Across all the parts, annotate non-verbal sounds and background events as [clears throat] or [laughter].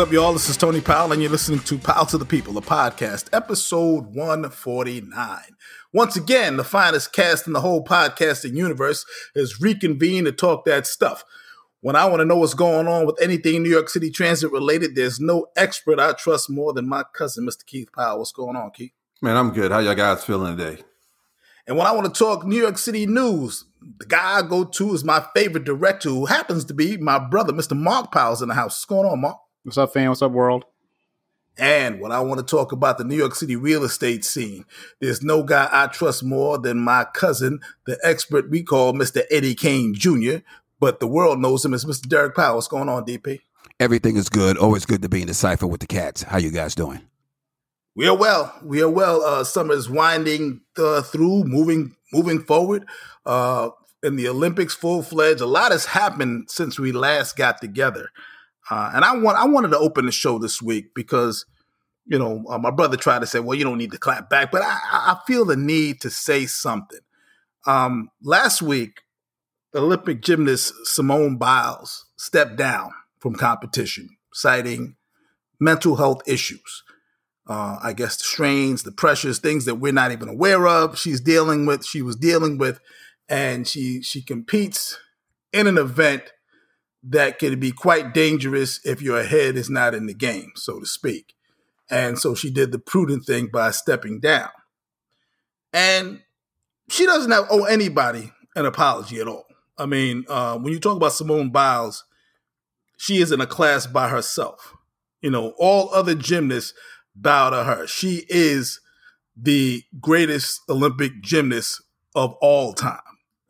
Up, y'all? This is Tony Powell, and you're listening to Powell to the People, the podcast, episode 149. Once again, the finest cast in the whole podcasting universe is reconvened to talk that stuff. When I want to know what's going on with anything New York City transit related, there's no expert I trust more than my cousin, Mr. Keith Powell. What's going on, Keith? Man, I'm good. How y'all guys feeling today? And when I want to talk New York City news, the guy I go to is my favorite director, who happens to be my brother, Mr. Mark Powell's in the house. What's going on, Mark? What's up, fam? What's up, world? And when I want to talk about the New York City real estate scene, there's no guy I trust more than my cousin, the expert we call Mr. Eddie Kane Jr., but the world knows him as Mr. Derek Powell. What's going on, DP? Everything is good. Always good to be in the cipher with the cats. How you guys doing? We are well. We are well. Uh, summer is winding uh, through, moving moving forward. Uh, in the Olympics, full fledged. A lot has happened since we last got together, uh, and I want I wanted to open the show this week because you know uh, my brother tried to say, "Well, you don't need to clap back," but I, I feel the need to say something. Um, last week, Olympic gymnast Simone Biles stepped down from competition, citing mental health issues uh, I guess the strains, the pressures, things that we're not even aware of. She's dealing with. She was dealing with, and she she competes in an event that can be quite dangerous if your head is not in the game, so to speak. And so she did the prudent thing by stepping down. And she doesn't have, owe anybody an apology at all. I mean, uh, when you talk about Simone Biles, she is in a class by herself. You know, all other gymnasts bow to her. She is the greatest Olympic gymnast of all time.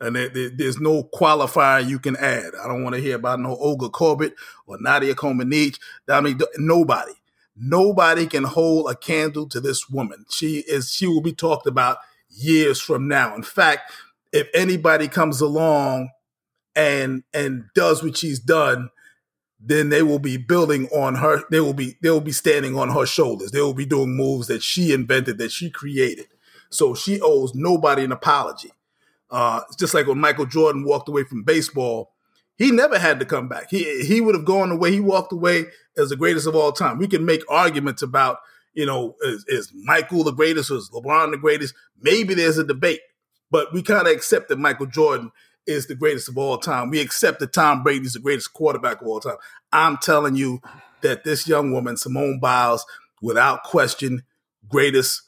And there, there, there's no qualifier you can add. I don't want to hear about no Olga Korbut or Nadia Comaneci. I mean, nobody, nobody can hold a candle to this woman. She is. She will be talked about years from now. In fact, if anybody comes along and and does what she's done, then they will be building on her. They will be they will be standing on her shoulders. They will be doing moves that she invented, that she created. So she owes nobody an apology. Uh, it's just like when Michael Jordan walked away from baseball, he never had to come back. He he would have gone the way he walked away as the greatest of all time. We can make arguments about you know is, is Michael the greatest or is LeBron the greatest? Maybe there's a debate, but we kind of accept that Michael Jordan is the greatest of all time. We accept that Tom Brady is the greatest quarterback of all time. I'm telling you that this young woman, Simone Biles, without question, greatest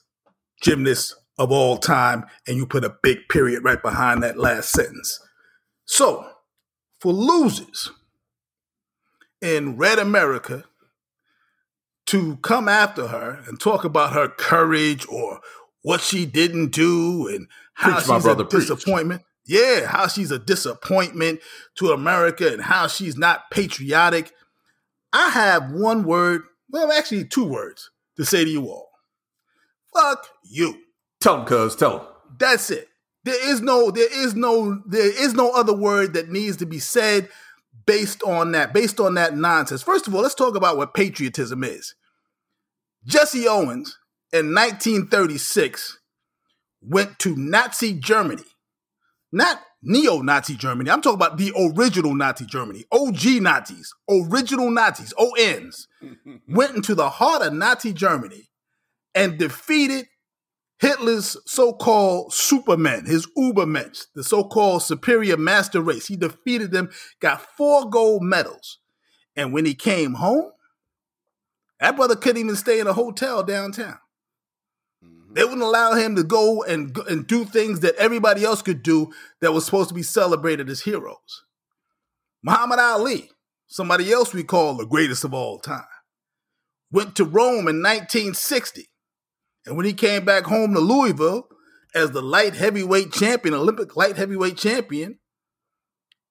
gymnast of all time. And you put a big period right behind that last sentence. So, for losers in Red America to come after her and talk about her courage or what she didn't do and how preach, she's a disappointment. Yeah, how she's a disappointment to America and how she's not patriotic. I have one word, well, actually two words to say to you all. Fuck you. Tell them, cuz, tell them. That's it. There is no, there is no, there is no other word that needs to be said based on that, based on that nonsense. First of all, let's talk about what patriotism is. Jesse Owens in 1936 went to Nazi Germany not neo Nazi Germany. I'm talking about the original Nazi Germany, OG Nazis, original Nazis, ONs, [laughs] went into the heart of Nazi Germany and defeated Hitler's so-called supermen, his Ubermensch, the so-called superior master race. He defeated them, got four gold medals. And when he came home, that brother couldn't even stay in a hotel downtown. Mm-hmm. They wouldn't allow him to go and and do things that everybody else could do that was supposed to be celebrated as heroes. Muhammad Ali, somebody else we call the greatest of all time, went to Rome in 1960. And when he came back home to Louisville as the light heavyweight champion, Olympic light heavyweight champion,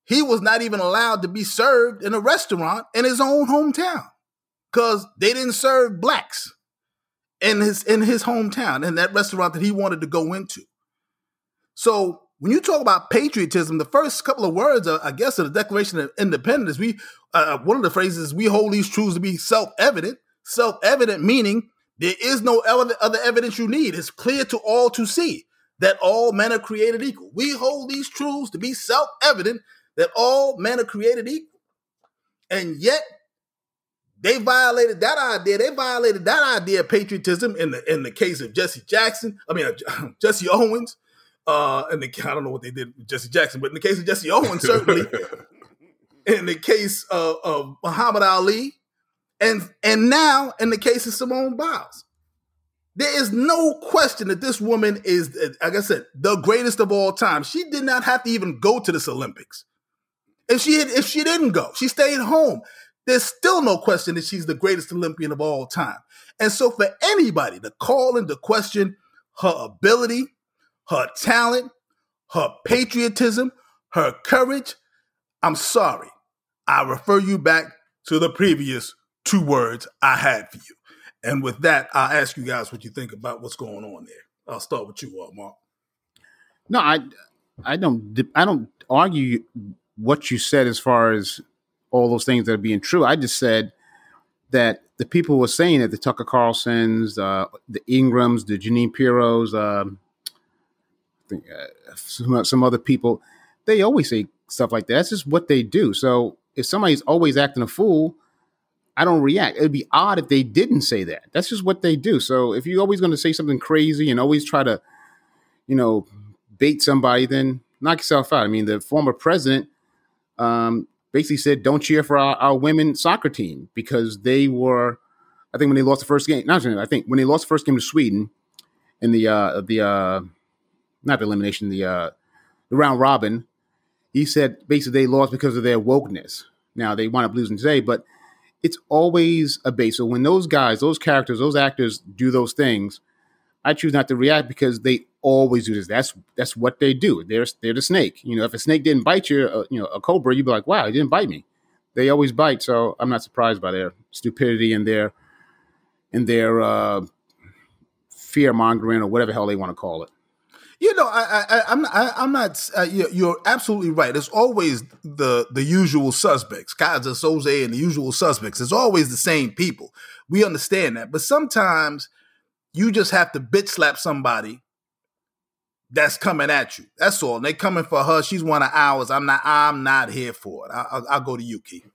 he was not even allowed to be served in a restaurant in his own hometown because they didn't serve blacks in his in his hometown in that restaurant that he wanted to go into. So when you talk about patriotism, the first couple of words, uh, I guess, of the Declaration of Independence, we uh, uh, one of the phrases we hold these truths to be self-evident. Self-evident meaning there is no other evidence you need. It's clear to all to see that all men are created equal. We hold these truths to be self-evident that all men are created equal, and yet They violated that idea. They violated that idea of patriotism in the in the case of Jesse Jackson. I mean, uh, [laughs] Jesse Owens. Uh, in the I don't know what they did with Jesse Jackson, but in the case of Jesse Owens, certainly. [laughs] in the case of, of Muhammad Ali, and and now in the case of Simone Biles. There is no question that this woman is, like I said, the greatest of all time. She did not have to even go to this Olympics. If she had, if she didn't go, she stayed home. There's still no question that she's the greatest Olympian of all time. And so, for anybody to call into question her ability, her talent, her patriotism, her courage, I'm sorry. I refer you back to the previous two words I had for you. And with that, I'll ask you guys what you think about what's going on there. I'll start with you, uh, Mark. No, I, I don't, I don't argue what you said as far as all those things that are being true. I just said that the people were saying that the Tucker Carlsons, uh, the Ingrams, the Jeanine Pirros, um, think, uh, some, some other people, they always say stuff like that. That's just what they do. So if somebody's always acting a fool, I don't react. It'd be odd if they didn't say that. That's just what they do. So if you're always going to say something crazy and always try to, you know, bait somebody, then knock yourself out. I mean, the former president um, basically said, "Don't cheer for our, our, women soccer team because they were." I think when they lost the first game, not I think when they lost the first game to Sweden in the uh, the uh, not the elimination, the uh, the round robin, he said basically they lost because of their wokeness. Now they wound up losing today, but it's always a base. So when those guys, those characters, those actors do those things, I choose not to react because they always do this. That's that's what they do. They're they're the snake. You know, if a snake didn't bite you, uh, you know, a cobra, you'd be like, wow, he didn't bite me. They always bite, so I'm not surprised by their stupidity and their and their uh, fear mongering or whatever the hell they want to call it. You know, I, I, I'm, I, I'm not. Uh, you're absolutely right. It's always the the usual suspects, Keyser Soze, and the usual suspects. It's always the same people. We understand that, but sometimes you just have to bitch slap somebody that's coming at you. That's all. And they coming for her. She's one of ours. I'm not. I'm not here for it. I, will go to you, Keith.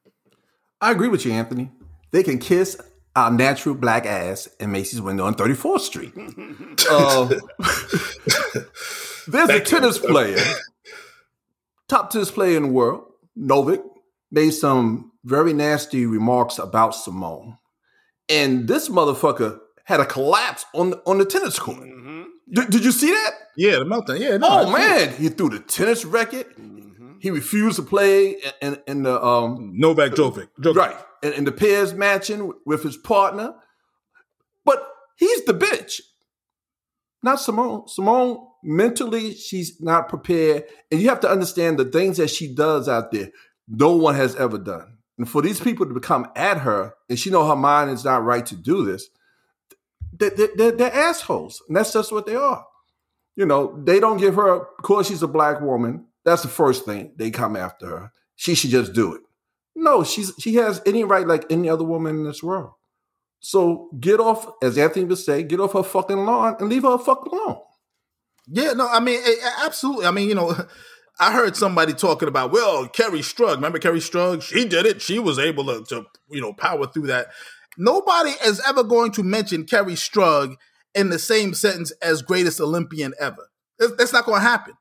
I agree with you, Anthony. They can kiss our natural black ass in Macy's window on 34th Street. [laughs] uh, [laughs] there's a tennis player, top tennis player in the world, Novak, made some very nasty remarks about Simone. And this motherfucker had a collapse on the, on the tennis court. Mm-hmm. Did, did, you see that? Yeah, the meltdown. Yeah. No, oh man, he threw the tennis racket. He refused to play in, in the um, Novak Djokovic. Djokovic. Right and, and the pairs matching with his partner. But he's the bitch, not Simone. Simone mentally, she's not prepared, and you have to understand the things that she does out there. No one has ever done, and for these people to come at her, and she know her mind is not right to do this. They're, they're, they're assholes, and that's just what they are. You know, they don't give her. Of course, she's a black woman. That's the first thing they come after her. She should just do it. No, she's she has any right like any other woman in this world. So get off, as Anthony would say, get off her fucking lawn and leave her fucking alone. Yeah, no, I mean, absolutely. I mean, you know, [laughs] I heard somebody talking about, well, Kerri Strug. Remember Kerri Strug? She did it. She was able to, to, you know, power through that. Nobody is ever going to mention Kerri Strug in the same sentence as greatest Olympian ever. That's not going to happen.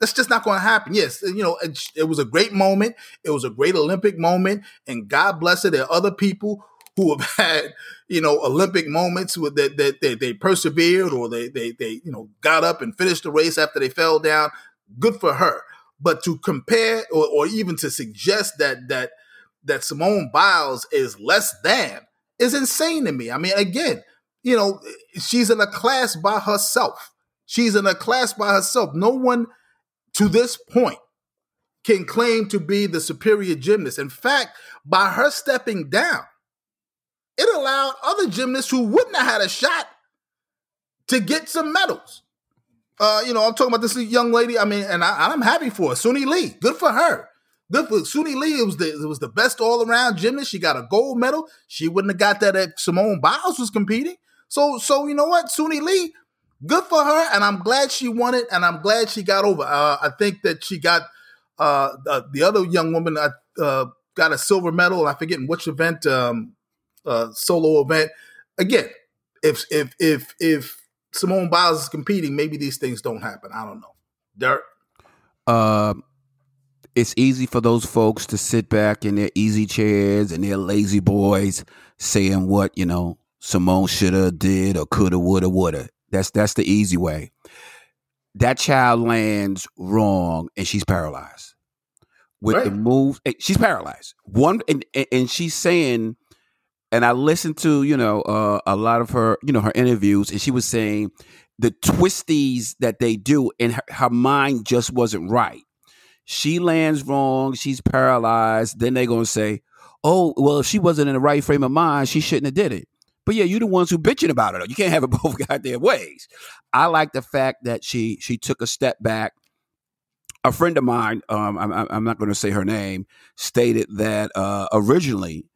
That's just not going to happen. Yes, you know, it, it, was a great moment. It was a great Olympic moment, and God bless it. There are other people who have [laughs] had, you know, Olympic moments with that they, they, they persevered or they they they you know got up and finished the race after they fell down. Good for her. But to compare or, or even to suggest that that that Simone Biles is less than is insane to me. I mean, again, you know, she's in a class by herself. She's in a class by herself. No one to this point can claim to be the superior gymnast. In fact, by her stepping down, it allowed other gymnasts who wouldn't have had a shot to get some medals. Uh, you know, I'm talking about this young lady. I mean, and I, am happy for her, Suni Lee. Good for her. Good for Suni Lee. It was the it was the best all around gymnast. She got a gold medal. She wouldn't have got that if Simone Biles was competing. So, so you know what, Suni Lee good for her, and I'm glad she won it, and I'm glad she got over. Uh, I think that she got uh, the, the, other young woman uh, uh got a silver medal. I forget in which event. Um, uh, solo event. Again, if if if if Simone Biles is competing, maybe these things don't happen. I don't know. Derek. Uh, it's easy for those folks to sit back in their easy chairs and their lazy boys saying what you know Simone shoulda did or coulda woulda woulda. That's that's the easy way. That child lands wrong and she's paralyzed with right. the move. Eh, she's paralyzed. One and and she's saying, and I listened to you know uh, a lot of her you know her interviews, and she was saying the twisties that they do, and her, her mind just wasn't right. She lands wrong. She's paralyzed. Then they're gonna say, "Oh, well, if she wasn't in the right frame of mind, she shouldn't have did it." But yeah, you're the ones who bitching about it. You can't have it [laughs] both goddamn ways. I like the fact that she she took a step back. A friend of mine, um, I'm, I'm not going to say her name, stated that uh, originally,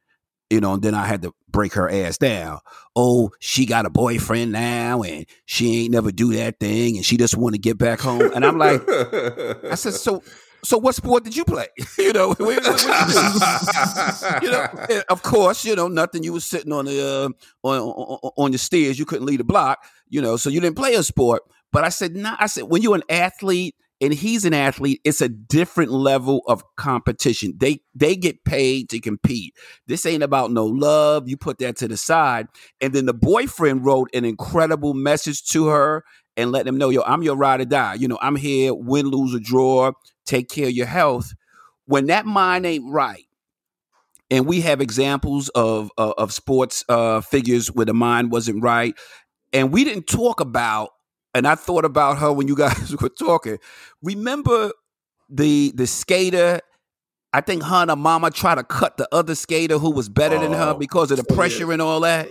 you know, and then I had to break her ass down. Oh, she got a boyfriend now, and she ain't never do that thing, and she just want to get back home. And I'm like, I said, [laughs] so so what sport did you play? [laughs] you know, [laughs] you know, of course, you know, nothing. You was sitting on the uh, on, on on the stairs. You couldn't lead a block. You know, so you didn't play a sport. But I said, nah. I said, when you're an athlete and he's an athlete, it's a different level of competition. They they get paid to compete. This ain't about no love. You put that to the side. And then the boyfriend wrote an incredible message to her and let them know, yo, I'm your ride or die. You know, I'm here, win, lose, or draw take care of your health. When that mind ain't right, and we have examples of uh, of sports uh, figures where the mind wasn't right, and we didn't talk about. And I thought about her when you [laughs] guys were talking. Remember the the skater I think her and her mama tried to cut the other skater who was better than her oh, because of the pressure yeah. and all that.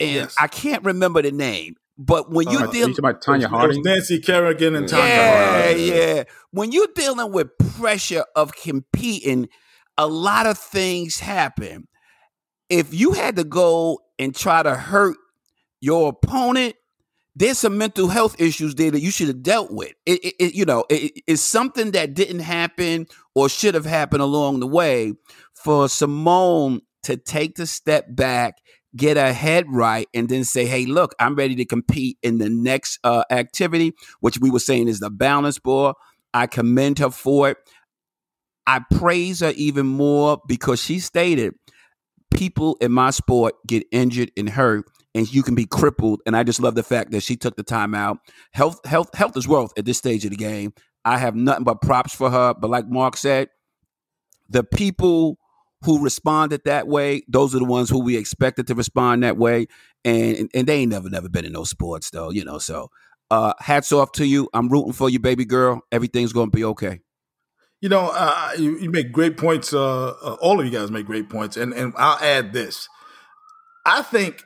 And yes. I can't remember the name. But when you're uh, dealing about Tonya Harding, Nancy Kerrigan and Tonya yeah, Harding. yeah. When you're dealing with pressure of competing, a lot of things happen. If you had to go and try to hurt your opponent, there's some mental health issues there that you should have dealt with. It, it, it you know, it, it's something that didn't happen or should have happened along the way. For Simone to take the step back get ahead right, and then say, hey, look, I'm ready to compete in the next uh, activity, which we were saying is the balance ball. I commend her for it. I praise her even more because she stated people in my sport get injured and hurt and you can be crippled and I just love the fact that she took the time out. Health health health is wealth at this stage of the game. I have nothing but props for her, but like Mark said, the people who responded that way, those are the ones who we expected to respond that way. And and they ain't never never been in those sports though, you know. So uh hats off to you. I'm rooting for you, baby girl. Everything's gonna be okay. You know, uh, you, you, make great points. Uh, uh, all of you guys make great points, and and I'll add this. I think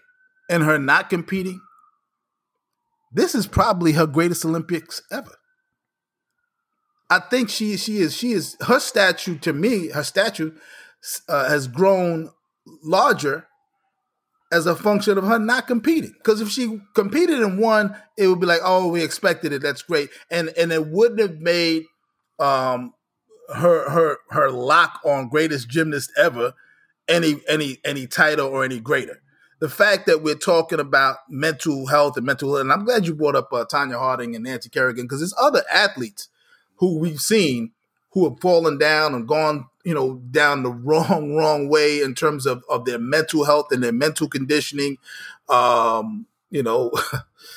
in her not competing, this is probably her greatest Olympics ever. I think she she is she is her statue to me. Her statue uh, has grown larger as a function of her not competing. Because if she competed and won, it would be like, oh, we expected it. That's great, and and it wouldn't have made um, her her her lock on greatest gymnast ever any any any title or any greater. The fact that we're talking about mental health and mental, health, and I'm glad you brought up uh, Tonya Harding and Nancy Kerrigan because there's other athletes who we've seen who have fallen down and gone you know down the [laughs] wrong wrong way in terms of of their mental health and their mental conditioning. Um you know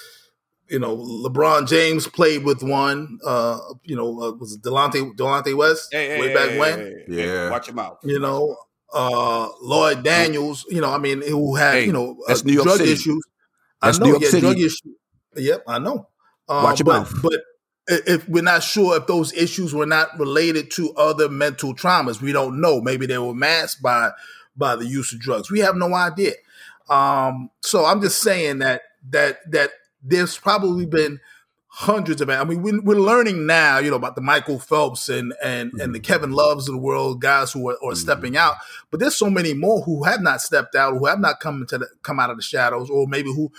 [laughs] you know LeBron James played with one uh you know uh, was Delonte Delonte West? Hey, way hey, back hey, when yeah. watch him out you know uh Lloyd Daniels you know I mean who had you know uh, that's New York drug City. issues. That's I know New York yeah City. drug issues. Yep I know. Uh, watch your but, mouth. but if we're not sure if those issues were not related to other mental traumas, we don't know. Maybe they were masked by by the use of drugs. We have no idea. Um, so I'm just saying that that that there's probably been hundreds of. I mean, we, we're learning now, you know, about the Michael Phelps and and mm-hmm. and the Kevin Loves of the world, guys who are, are mm-hmm. stepping out. But there's so many more who have not stepped out, who have not come into the, come out of the shadows, or maybe who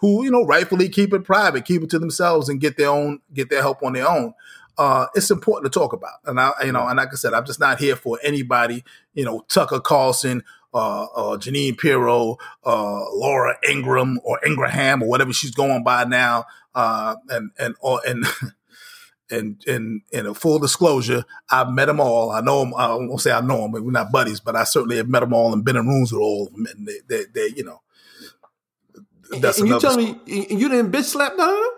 who you know rightfully keep it private, keep it to themselves, and get their own get their help on their own. Uh, it's important to talk about, and I you know, and like I said, I'm just not here for anybody, you know, Tucker Carlson uh, uh, Jeanine Pirro, uh, Laura Ingram or Ingraham or whatever she's going by now, uh, and and or, and. [laughs] And in in a full disclosure, I've met them all. I know them. I won't say I know them, but we're not buddies. But I certainly have met them all and been in rooms with all of them. And they, they, they you know, that's and you tell me you didn't bitch slap none of them?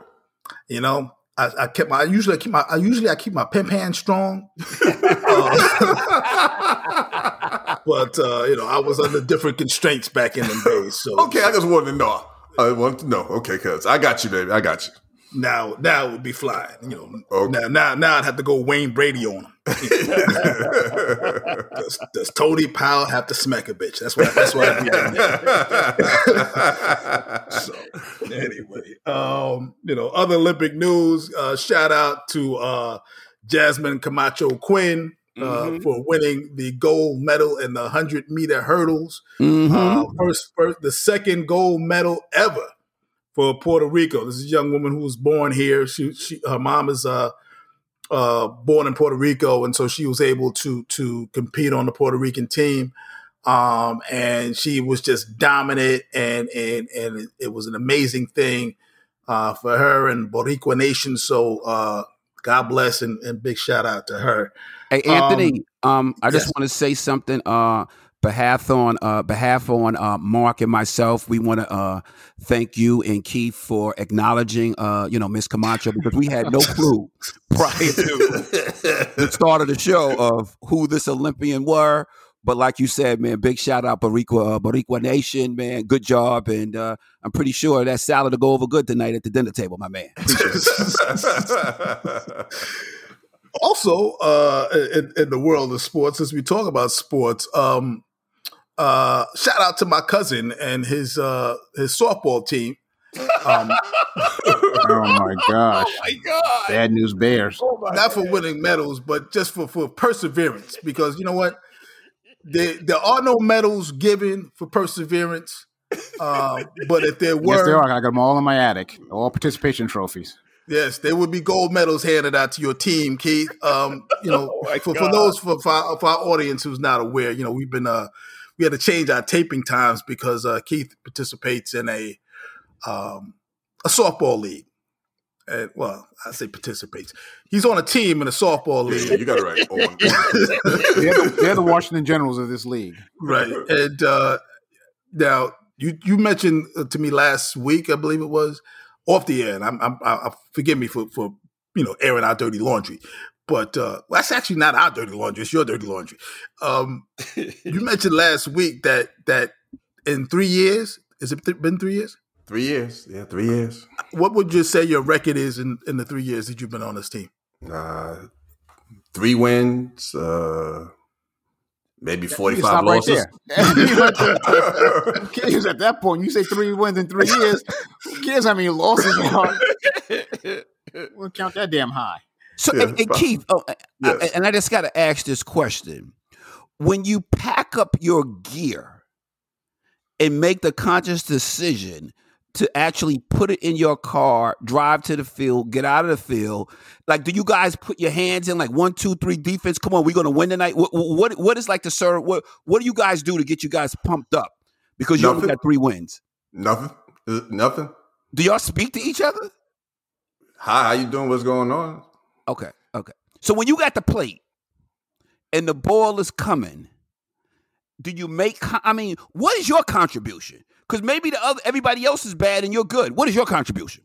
You know, I, I, kept my. I usually keep my. I usually I keep my pimp hand strong. uh, [laughs] [laughs] but uh, you know, I was under different constraints back in the days. So okay, I just wanted to know. I want to know. Okay, cuz I got you, baby. I got you. Now, now it would be flying. You know, okay. now, now, now I'd have to go Wayne Brady on him. [laughs] does, does Tony Powell have to smack a bitch? That's what. That's what I'd be [laughs] so anyway, um, you know, other Olympic news. Uh, shout out to uh, Jasmine Camacho Quinn. Uh, mm-hmm. for winning the gold medal in the 100 meter hurdles. Mm-hmm. Uh, first, first, the second gold medal ever for Puerto Rico. This is a young woman who was born here. She, she her mom is uh, uh, born in Puerto Rico, and so she was able to to compete on the Puerto Rican team. Um, and she was just dominant, and and and it, was an amazing thing uh, for her and Boricua Nation. So uh, God bless and, and, big shout out to her. Hey Anthony, um, um I just want to say something. Uh, behalf on uh, behalf on uh, Mark and myself, we want to uh, thank you and Keith for acknowledging, uh, you know, Miss Camacho because we had no [laughs] clue prior to the start of the show of who this Olympian were. But like you said, man, big shout out Boricua, uh, Boricua Nation, man. Good job, and uh, I'm pretty sure that salad will go over good tonight at the dinner table, my man. [laughs] also, uh, in, in, the world of sports, as we talk about sports, um, uh, shout out to my cousin and his uh, his softball team. Um, [laughs] oh my gosh! Oh my god! Bad news bears. Oh Not for winning medals, but just for for perseverance. Because you know what, there there are no medals given for perseverance. Uh, but if there were, yes, there are. I got them all in my attic. All participation trophies. Yes, there would be gold medals handed out to your team, Keith. Um, you [laughs] know, oh for, for those for, for our, for, our, audience who's not aware, you know, we've been uh, we had to change our taping times because uh, Keith participates in a um, a softball league. And well, I say participates. He's on a team in a softball league. Yeah, you got it right. [laughs] they're, the, they're, the, Washington Generals of this league, right? And uh, now you you mentioned uh, to me last week, I believe it was, off the air. And I'm, I'm I, forgive me for for you know airing our dirty laundry, but uh, well, that's actually not our dirty laundry; it's your dirty laundry. Um, you [laughs] mentioned last week that that in three years, has it th- been three years? Three years, yeah, three years. What would you say your record is in, in the three years that you've been on this team? Uh, three wins, uh, maybe forty five losses. Right [laughs] [laughs] cares at that point? You say three wins in three years. Who cares how many losses you are? We'll count that damn high. So, yeah, and, and Keith, oh, yes. I, and I just got to ask this question: When you pack up your gear and make the conscious decision to actually put it in your car, drive to the field, get out of the field, like, do you guys put your hands in like one, two, three defense? Come on, we're going to win tonight. What, what, what is like the sir? What what do you guys do to get you guys pumped up because you only got three wins? Nothing. Uh, nothing. Do y'all speak to each other? Hi, how you doing? What's going on? Okay, okay. So when you got the plate and the ball is coming, do you make? I mean, what is your contribution? Because maybe the other everybody else is bad and you're good. What is your contribution?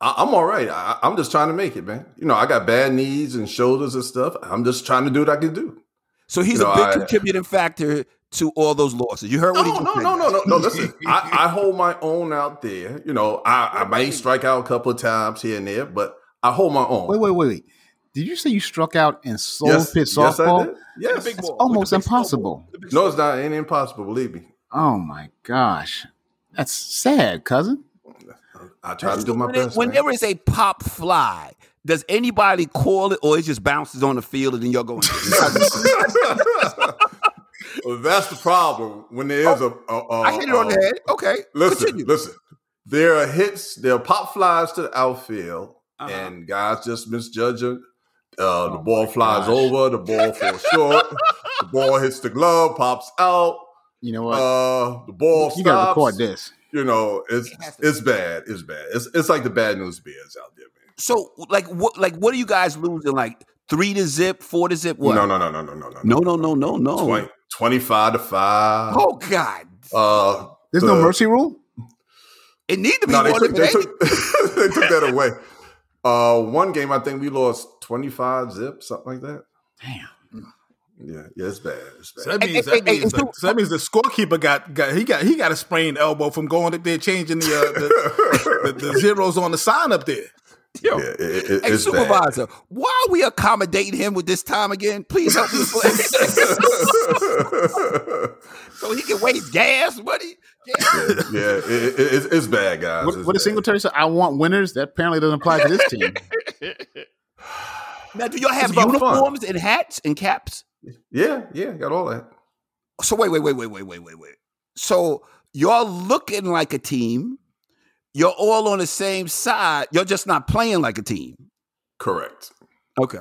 I, am all right. I, am just trying to make it, man. You know, I got bad knees and shoulders and stuff. I'm just trying to do what I can do. So he's you know, a big I, contributing factor to all those losses. You heard what no, he no, no, no, no, no. Listen, [laughs] I, I, hold my own out there. You know, I, I might strike out a couple of times here and there, but I hold my own. Wait, wait, wait, wait. Did you say you struck out in soul yes, pit softball? Yes, yes. It's almost impossible. No, it's not. It ain't impossible. Believe me. Oh my gosh, that's sad, cousin. I try to do my best. It, when there is a pop fly, does anybody call it, or it just bounces on the field and then you're going? [laughs] well, that's the problem. When there is oh, a, a, a, I hit it on the head. Okay, listen, Continue. listen. There are hits. There are pop flies to the outfield uh-huh. and guys just misjudging. Uh, the oh ball flies gosh. over, the ball falls short, [laughs] the ball hits the glove, pops out. You know what? Uh, the ball you gotta record this. You know, it's It has to it's bad. It's bad. It's it's like the bad news bears out there, man. So, like, what, like, what are you guys losing? Like three to zip, four to zip? What? No, no, no, no, no, no, no, no, no, no, no, no. 20, 25 to five. Oh God, Uh, There's the- no mercy rule. it need to be No, they took, than they, took, [laughs] they took that away. Uh, one game I think we lost twenty five zip, something like that. Damn. Yeah, yeah, it's bad. It's So that means that hey, hey, means, hey, the, so that means the scorekeeper got, got he got he got a sprained elbow from going up there changing the uh, the, [laughs] the, the zeros on the sign up there. [laughs] Yo, yeah, it, it, hey, it's bad. supervisor, why are we accommodating him with this time again? Please help me play [laughs] so he can waste gas. What he? yeah, yeah, it, it, it's, it's bad, guys. What, It's what bad. does Singletary say? I want winners. That apparently doesn't apply to this [laughs] team. Now, do y'all have It's about fun. uniforms and hats and caps? Yeah, yeah, got all that. So wait, wait, wait, wait, wait, wait, wait, wait. So y'all looking like a team. You're all on the same side. You're just not playing like a team. Correct. Okay.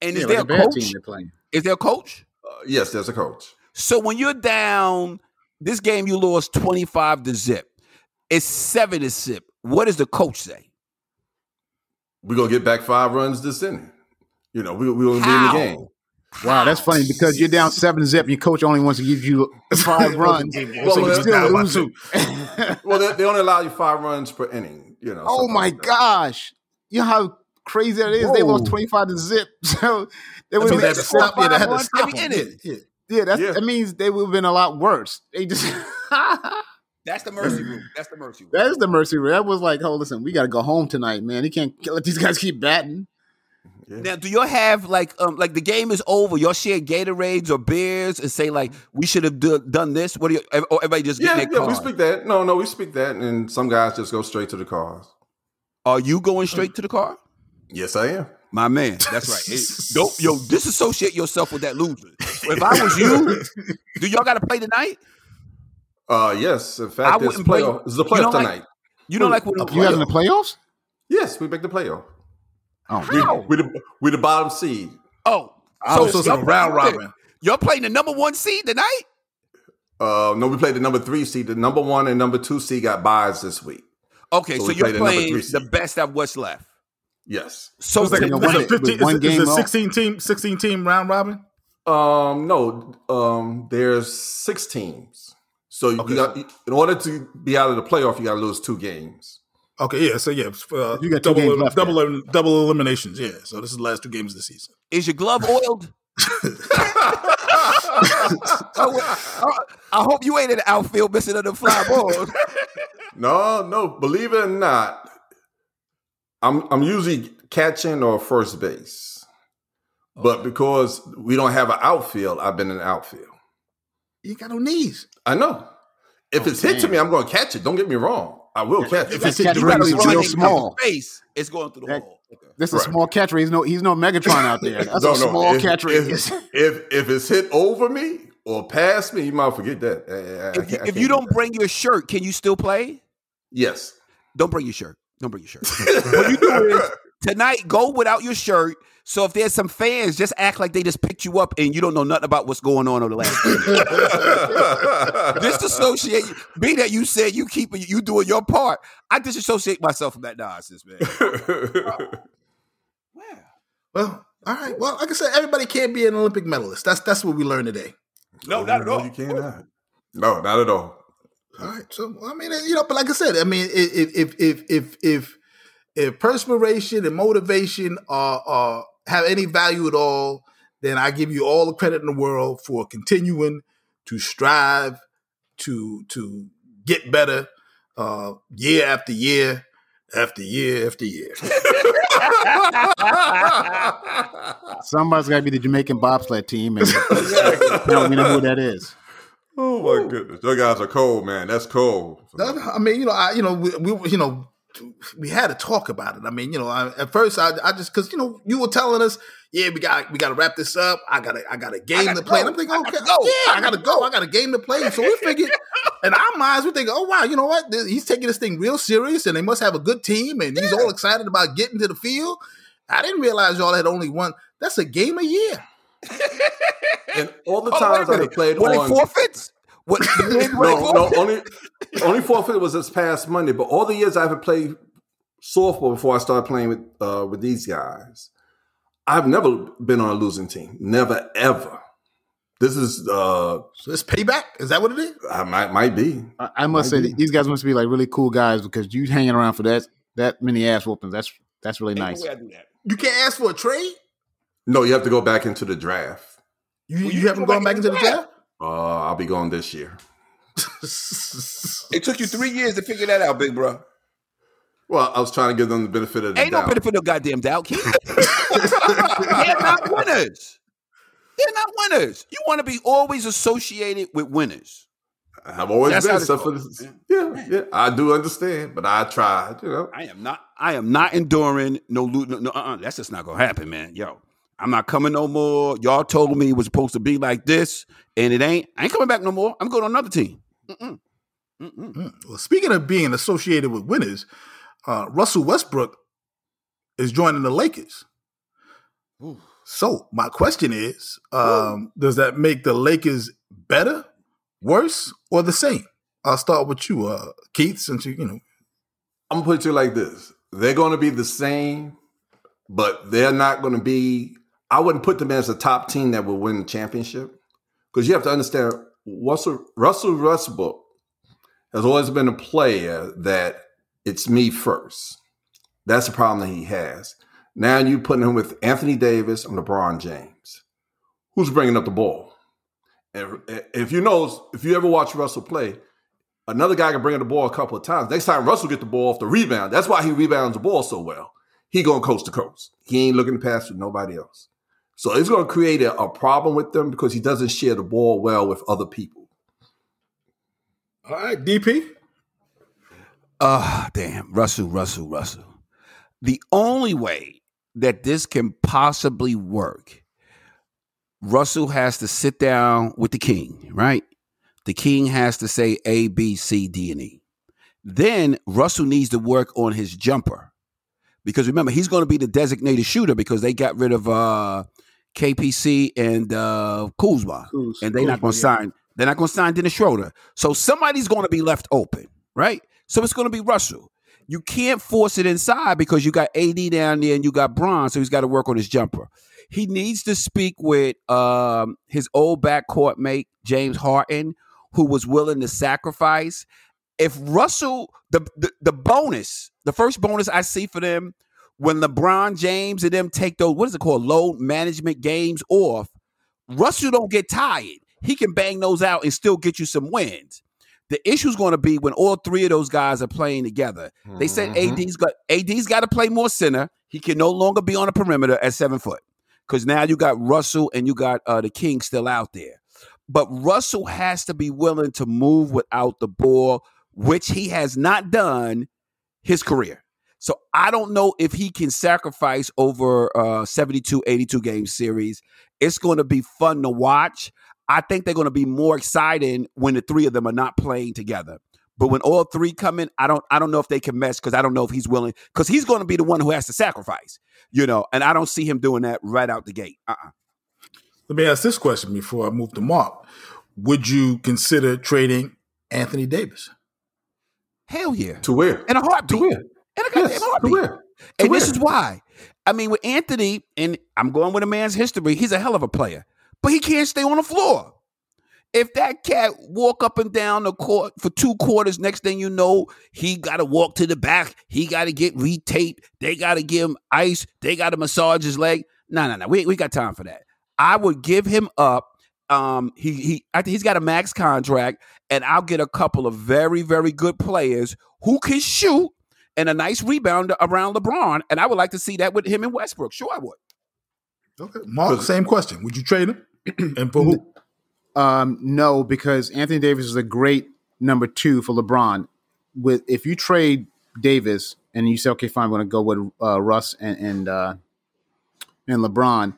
And is Yeah, there like a a bad coach? team they're playing. Is there a coach? Uh, yes, there's a coach. So when you're down, this game you lost 25 to zip. It's seven to zip. What does the coach say? We're gonna get back five runs this inning. You know, we we gonna be in the game. Wow, that's funny because you're down seven zip and your coach only wants to give you [laughs] five runs. Well, so well, you're still down losing. [laughs] [laughs] Well, they, they only allow you five runs per inning. You know. oh my like gosh. You know how crazy that is? They lost 25 to zip. So they That would means they have had to stop. Yeah, they had to runs stop every inning. Yeah, yeah. Yeah, Yeah. that means they would have been a lot worse. They just That's the mercy rule. That's the mercy rule. that is the mercy rule. That was like, oh, listen, we got to go home tonight, man. He can't let these guys keep batting. Now, do y'all have like um like the game is over? Y'all share Gatorades or beers and say like we should have do, done this? What do you? Or everybody just Yeah, get yeah, their we speak that. No, no, we speak that, and some guys just go straight to the cars. Are you going straight to the car? Yes, I am. My man, that's right. Hey, don't yo disassociate yourself with that loser. If I was you, [laughs] do y'all got to play tonight? Uh, yes. In I fact, it's wouldn't play- playoff. It's the you playoff don't like- tonight. You know, like when You guys in the playoffs? yes, we make the playoff. Oh, We, How? we the we the bottom seed. oh, Oh, so it's a y'all- round robin. Y'all playing the number one seed tonight? Uh, no, we played the number three seed. The number one and number two seed got buys this week. Okay, So so, we you're play playing three the best of what's left. Yes. So It's like a, You know, one- a 15, with one it's, it's game a off. 16 team 16 team round robin. Um, no. Um, there's six teams. So you got in order to be out of the playoff, you got to lose two games. Okay, yeah. So yeah, uh, You got two double games left double elim- double eliminations. Yeah. So this is the last two games of the season. is your glove oiled? [laughs] I, I hope you ain't in the outfield missing another fly ball. [laughs] No, no. Believe it or not, I'm I'm usually catching or first base, but because we don't have an outfield, I've been in the outfield. You got no knees. I know. If Oh, it's hit to me, I'm going to catch it. Don't get me wrong. I will catch if it. it's catch You rate is real small. Face, it's going through the That- wall. Okay. This is Right. a small catch rate. He's no, he's no Megatron out there. That's [laughs] No, a no, small if- catch rate. If, if if it's hit over me or past me, you might forget that. I- I- I If you, I if you do don't that. bring your shirt, can you still play? yes, Don't bring your shirt. Don't bring your shirt. [laughs] what you do is tonight go without your shirt. So if there's some fans, just act like they just picked you up and you don't know nothing about what's going on over the last. [laughs] disassociate. Be that you said you keep you doing your part, I disassociate myself from that nonsense, man. [laughs] Well, all right. Well, like I said, everybody can't be an Olympic medalist. That's that's what we learned today. No, not at all. You cannot. No, not at all. All right. So I mean, you know, but like I said, I mean, if if if if if if perspiration and motivation are, are have any value at all, then I give you all the credit in the world for continuing to strive to to get better uh, year after year after year after year. [laughs] Somebody's got to be the Jamaican bobsled team, and I don't know who that is. Oh my goodness, those guys are cold, man. That's cold. No, no, I mean, you know, I, you know, we, we, you know, we had to talk about it. I mean, you know, I, at first, I, I just because you know, you were telling us, yeah, we got, we got to wrap this up. I got, a, I got a game gotta to play. go. And I'm thinking, I okay, gotta go. yeah, I got to go. I got a game to play. So we figured, [laughs] in our minds, we think, oh wow, you know what? This- He's taking this thing real serious, and they must have a good team, and he's all excited about getting to the field. I didn't realize y'all had only one. That's a game a year. [laughs] And all the Oh, times I minute. have played Were they on, forfeits? What? [laughs] no, no, only only forfeit was this past Monday. But all the years I haven't played softball before I started playing with uh, with these guys, I've never been on a losing team. Never ever. This is uh So this payback? Is that what it is? I might might be. I, I must say that these guys must be like really cool guys because you hanging around for that that many ass whoopings. That's that's really nice. You can't ask for a trade? No, you have to go back into the draft. You, you, haven't gone back into the draft? Uh, I'll be going this year. It took you three years to figure that out, big bro. Well, I was trying to give them the benefit of the doubt. Ain't no doubt. benefit of goddamn doubt. Keith. [laughs] They're not winners. They're not winners. You want to be always associated with winners. I've always That's been how this stuff for this. Yeah, yeah, I do understand, but I tried. You know, I am not. I am not enduring no. loot. no, no uh-uh, that's just not gonna happen, man. Yo, I'm not coming no more. Y'all told me it was supposed to be like this, and it ain't. I ain't coming back no more. I'm going on another team. Mm-mm. Mm-mm. Mm. Well, speaking of being associated with winners, uh, Russell Westbrook is joining the Lakers. So my question is, um, does that make the Lakers better, worse, or the same? I'll start with you, uh, Keith, since you you know I'm gonna put it to you like this: they're going to be the same, but they're not going to be. I wouldn't put them as a top team that would win the championship because you have to understand Russell Russell Westbrook has always been a player that it's me first. That's the problem that he has. Now you putting him with Anthony Davis and LeBron James. Who's bringing up the ball? And if you know, if you ever watch Russell play, another guy can bring up the ball a couple of times. Next time Russell get the ball off the rebound, that's why he rebounds the ball so well. He going coast to coast. He ain't looking to pass to nobody else. So it's going to create a, a problem with them because he doesn't share the ball well with other people. All right, DP. Ah, damn. Russell, Russell, Russell. The only way that this can possibly work, Russell has to sit down with the king, right? The king has to say A, B, C, D, and E. Then Russell needs to work on his jumper. Because remember, he's going to be the designated shooter because they got rid of uh, KPC and uh, Kuzma. Kuz- and they're not going to yeah. sign. They're not going to sign Dennis Schroeder. So somebody's going to be left open, right? So it's going to be Russell. You can't force it inside because you got AD down there and you got Bron, so he's got to work on his jumper. He needs to speak with um, his old backcourt mate James Harden, who was willing to sacrifice. If Russell, the, the the bonus, the first bonus I see for them when LeBron James and them take those what is it called load management games off, Russell don't get tired. He can bang those out and still get you some wins. The issue's going to be when all three of those guys are playing together. They said Mhm. AD's got AD's got to play more center. He can no longer be on the perimeter at seven foot because now you got Russell and you got uh, the King still out there. But Russell has to be willing to move without the ball, which he has not done his career. So I don't know if he can sacrifice over uh 72 82 game series. It's going to be fun to watch. I think they're going to be more exciting when the three of them are not playing together. But when all three come in, I don't I don't know if they can mesh because I don't know if he's willing because he's going to be the one who has to sacrifice, you know, and I don't see him doing that right out the gate. Uh-uh. Let me ask this question before I move to Mark. Would you consider trading Anthony Davis? Hell yeah. To where? In a heartbeat. To where? A goddamn Yes, heartbeat. where? And this is why. I mean, with Anthony, and I'm going with a man's history, he's a hell of a player, but he can't stay on the floor. If that cat walk up and down the court for two quarters, next thing you know, he got to walk to the back. He got to get retaped. They got to give him ice. They got to massage his leg. No, no, no. We we got time for that. I would give him up. Um, he he. I think he's got a max contract, and I'll get a couple of very very good players who can shoot and a nice rebound around LeBron. And I would like to see that with him and Westbrook. Sure, I would. Okay. Mark, same question. Would you trade him? [clears throat] and for who? Um, no, because Anthony Davis is a great number two for LeBron. With if you trade Davis and you say, okay, fine, I'm going to go with uh, Russ and and uh, and LeBron.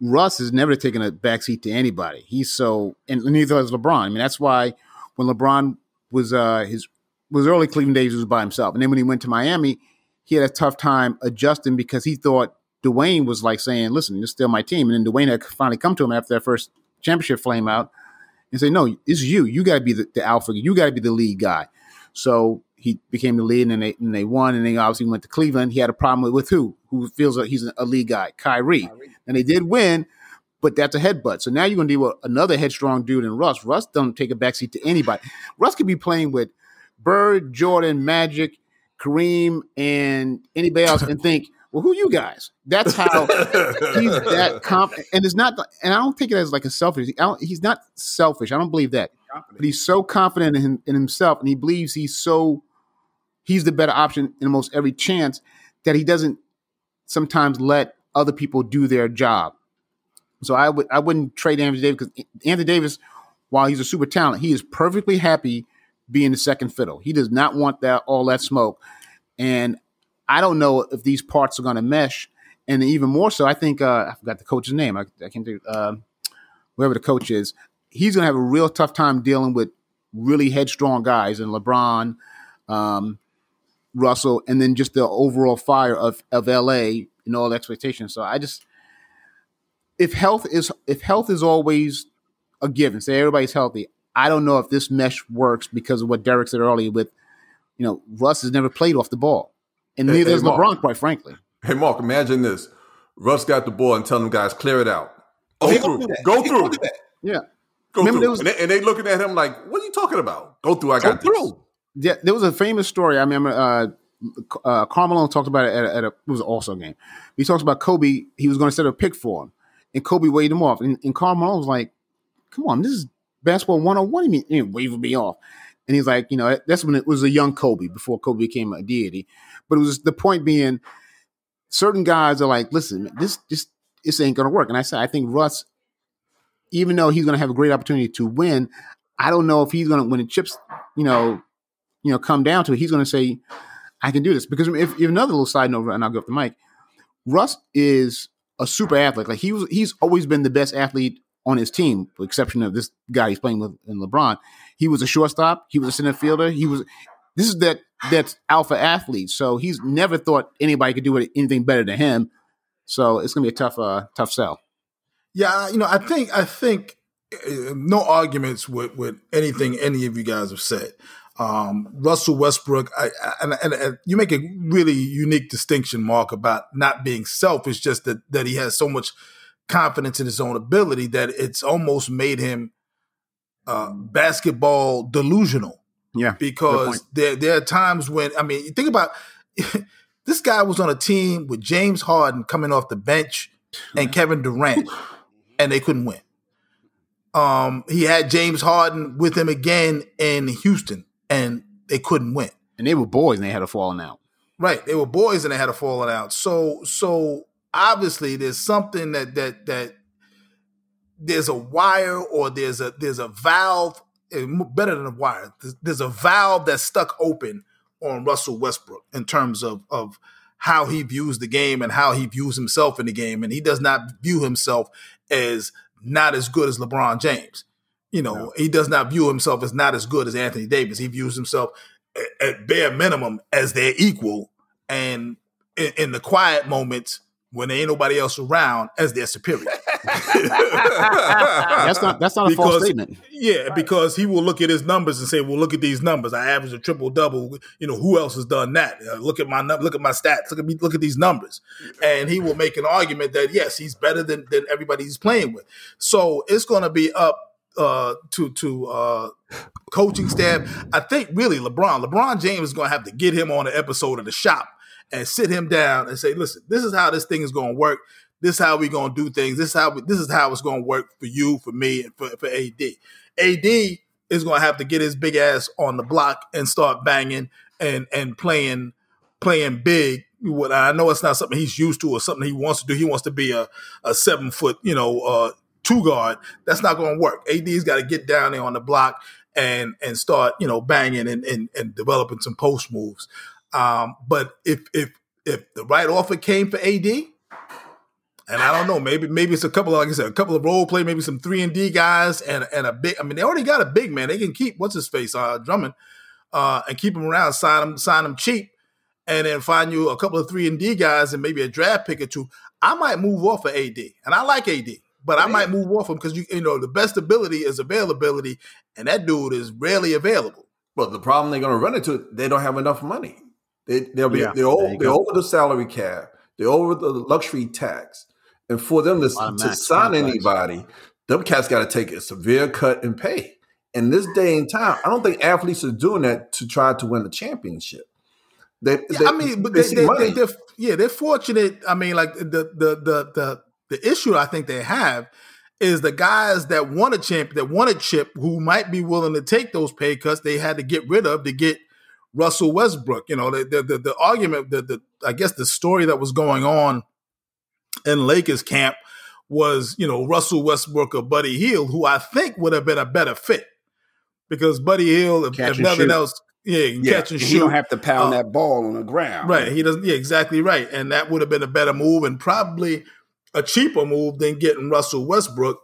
Russ has never taken a backseat to anybody. He's so, and neither has LeBron. I mean, that's why when LeBron was uh, his was early Cleveland days, he was by himself, and then when he went to Miami, he had a tough time adjusting because he thought Dwyane was like saying, "Listen, you're still my team," and then Dwyane had finally come to him after that first championship flame out and say, no, it's you. You got to be the, the alpha. You got to be the lead guy. So he became the lead, and they and they won, and they obviously went to Cleveland. He had a problem with, with who? Who feels like he's a lead guy? Kyrie. And they did win, but that's a headbutt. So now you're going to deal with another headstrong dude in Russ. Russ don't take a backseat to anybody. Russ could be playing with Bird, Jordan, Magic, Kareem, and anybody else, and think, well, who you guys? That's how he's that [laughs] confident. And it's not, and I don't take it as like a selfish. he's not selfish. I don't believe that. But he's so confident in, in himself, and he believes he's so he's the better option in almost every chance that he doesn't sometimes let other people do their job. So I would I wouldn't trade Anthony Davis because Anthony Davis, while he's a super talent, he is perfectly happy being the second fiddle. He does not want that all that smoke. And I don't know if these parts are going to mesh. And even more so, I think uh, I forgot the coach's name. I, I can't do uh, whoever the coach is. He's going to have a real tough time dealing with really headstrong guys and LeBron, um, Russell, and then just the overall fire of of LA and all expectations. So I just if health is if health is always a given, say everybody's healthy. I don't know if this mesh works because of what Derek said earlier. With you know, Russ has never played off the ball, and neither hey, LeBron, quite frankly. Hey, Mark, imagine this: Russ got the ball and tell them guys clear it out. Go oh, through, go through. Yeah, go Remember through. Was, and, they, and, they, looking at him like, "What are you talking about? Go through. I got go through." Yeah, there was a famous story. I remember uh, uh, Carmelo talked about it at, a, at a it was an All-Star game. He talks about Kobe. He was going to set a pick for him, and Kobe waved him off. And, and Carmelo was like, "Come on, this is basketball one on one. You mean waving me off?" And he's like, "You know, that's when it was a young Kobe before Kobe became a deity." But it was the point being, certain guys are like, "Listen, this this this ain't to work." And I said, I think Russ, even though he's to have a great opportunity to win, I don't know if he's to when the chips, you know, you know, come down to it, he's to say I can do this. Because if, if another little side note, and I'll go up the mic, Russ is a super athlete. Like he was, he's always been the best athlete on his team, with exception of this guy he's playing with in LeBron. He was a shortstop. He was a center fielder. He was. This is that that's alpha athlete. So he's never thought anybody could do anything better than him. So it's gonna be a tough, uh, tough sell. Yeah, you know, I think I think uh, no arguments with with anything any of you guys have said. Um, Russell Westbrook, I, I, and, and, and, you make a really unique distinction, Mark, about not being selfish, just that, that he has so much confidence in his own ability that it's almost made him uh, basketball delusional. Yeah. Because there, there are times when, I mean, think about [laughs] this guy was on a team with James Harden coming off the bench and Kevin Durant, and they couldn't win. Um, he had James Harden with him again in Houston, and they couldn't win. And they were boys and they had a falling out. Right. They were boys and they had a falling out. So so obviously there's something that that that there's a wire or there's a there's a valve better than a wire. There's, a valve that's stuck open on Russell Westbrook in terms of of how he views the game and how he views himself in the game. And he does not view himself as not as good as LeBron James. You know, no. he does not view himself as not as good as Anthony Davis. He views himself at, at bare minimum as their equal, and in, in, the quiet moments when there ain't nobody else around, as their superior. [laughs] that's not that's not a because, false statement. Yeah, right. because he will look at his numbers and say, "Well, look at these numbers. I average a triple double. You know, who else has done that? Uh, look at my look at my stats. Look at me. Look at these numbers." And he will make an argument that yes, he's better than than everybody he's playing with. So it's going to be up uh, to to uh, coaching staff. I think really LeBron, LeBron James is going to have to get him on an episode of the shop and sit him down and say, "Listen, this is how this thing is going to work. This is how we're going to do things. This is how we, this is how it's going to work for you, for me, and for, for AD. AD is going to have to get his big ass on the block and start banging and and playing playing big. What I know it's not something he's used to or something he wants to do. He wants to be a, a seven foot, you know, uh, two guard, that's not going to work. AD's got to get down there on the block and and start you know banging and and, and developing some post moves. Um, but if if if the right offer came for AD, and I don't know, maybe maybe it's a couple of like I said, a couple of role play, maybe some three and D guys and and a big. I mean, they already got a big man. They can keep what's his face, uh, Drummond, uh, and keep him around, sign him, sign him cheap, and then find you a couple of three and D guys and maybe a draft pick or two. I might move off of AD, and I like AD but I might move off him because you you know the best ability is availability, and that dude is rarely available. But the problem they're going to run into, they don't have enough money. They they'll be Yeah, they're, over, they're over the salary cap. They're over the luxury tax, and for them to, to sign anybody, them cats got to take a severe cut in pay. In this day and time, I don't think athletes are doing that to try to win a championship. They, Yeah, they- I mean, but they they, they, they, yeah, they're fortunate. I mean, like the the the the the issue I think they have is the guys that won a champ that won a chip who might be willing to take those pay cuts they had to get rid of to get Russell Westbrook. You know, the the the, the argument, the the I guess the story that was going on in Lakers camp was you know Russell Westbrook or Buddy Hield, who I think would have been a better fit because Buddy Hield, if, if nothing shoot. else, yeah, Yeah, catch and he shoot. don't have to pound Uh, that ball on the ground. Right. He doesn't. Yeah, exactly right. And that would have been a better move and probably a cheaper move than getting Russell Westbrook.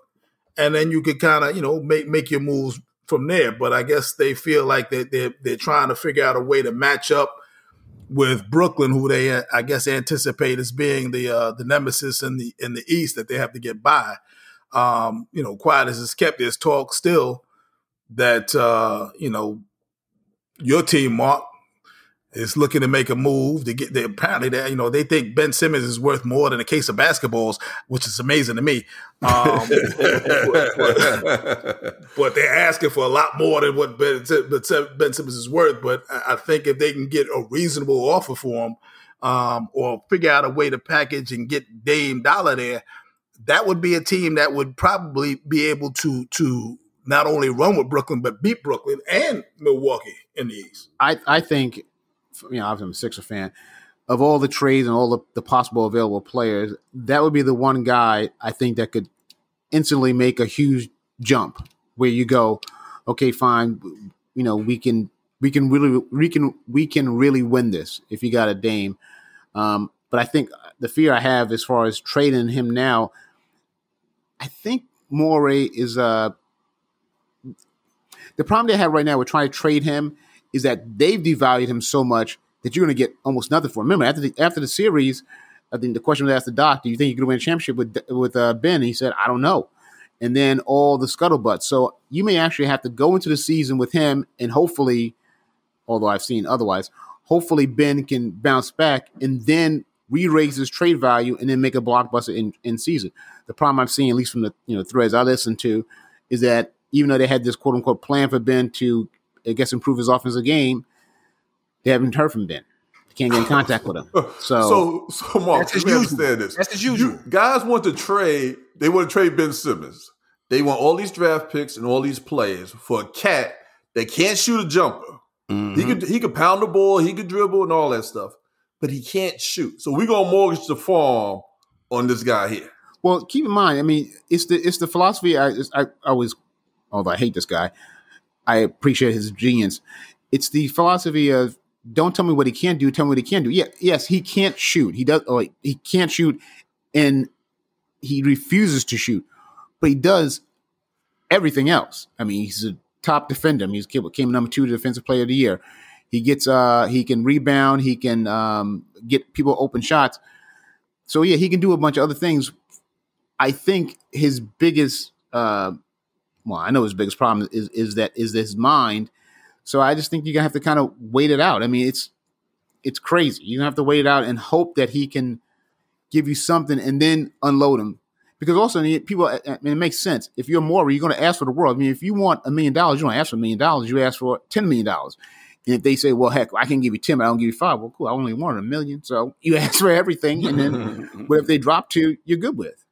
And then you could kind of, you know, make make your moves from there. But I guess they feel like they they're, they're trying to figure out a way to match up with Brooklyn, who they uh, I guess anticipate as being the uh, the nemesis in the in the East that they have to get by. Um, you know, quiet as it's kept, there's talk still that uh, you know your team, Mark, is looking to make a move to get. They, apparently, that you know they think Ben Simmons is worth more than a case of basketballs, which is amazing to me. Um, but, [laughs] but- but they're asking for a lot more than what Ben, Ben Simmons is worth. But I I think if they can get a reasonable offer for him, um, or figure out a way to package and get Dame Dollar there, that would be a team that would probably be able to to not only run with Brooklyn but beat Brooklyn and Milwaukee in the East. I, I think, you know, I'm a Sixer fan. Of all the trades and all the, the possible available players, that would be the one guy I think that could instantly make a huge jump. Where you go, okay, fine, you know, we can we can really we can we can really win this if you got a Dame. Um, but I think the fear I have as far as trading him now, I think Morey is uh the problem they have right now with trying to trade him is that they've devalued him so much that you're going to get almost nothing for him. Remember, after the, after the series, I think the question was asked to Doc, "Do you think you could win a championship with with uh, Ben?" He said, "I don't know." And then all the scuttlebutt. So you may actually have to go into the season with him, and hopefully, although I've seen otherwise, hopefully Ben can bounce back and then re-raise his trade value and then make a blockbuster in, in season. The problem I'm seeing, at least from the you know threads I listen to, is that even though they had this quote unquote plan for Ben to, I guess, improve his offensive game, they haven't heard from Ben. They can't get in contact with him. [laughs] So, So, so Mark, That's his let me usual. understand this. That's his usual. You- guys want to trade. They want to trade Ben Simmons. They want all these draft picks and all these players for a cat that can't shoot a jumper. Mm-hmm. He could he could pound the ball, he could dribble and all that stuff, but he can't shoot. So we're gonna mortgage the farm on this guy here. well, keep in mind, I mean, it's the it's the philosophy. I I, I always, although I hate this guy, I appreciate his genius. It's the philosophy of don't tell me what he can't do, tell me what he can do. Yeah, yes, he can't shoot. He does. Wait, he can't shoot, and he refuses to shoot, but he does everything else. I mean, he's a top defender. I mean, came came number two defensive player of the year. He gets uh he can rebound. He can um, get people open shots. So yeah, he can do a bunch of other things. I think his biggest, uh, well, I know his biggest problem is is that is his mind. So I just think you're gonna have to kind of wait it out. I mean, it's it's crazy. You have to wait it out and hope that he can give you something and then unload him. Because also, people, I mean, it makes sense. If you're more, you're going to ask for the world. I mean, if you want a million dollars, you don't ask for a million dollars. You ask for ten million dollars. And if they say, "Well, heck, I can give you ten, but I don't give you five, well, cool. I only wanted a million, so you [laughs] ask for everything, and then, [laughs] but if they drop two, you're good with.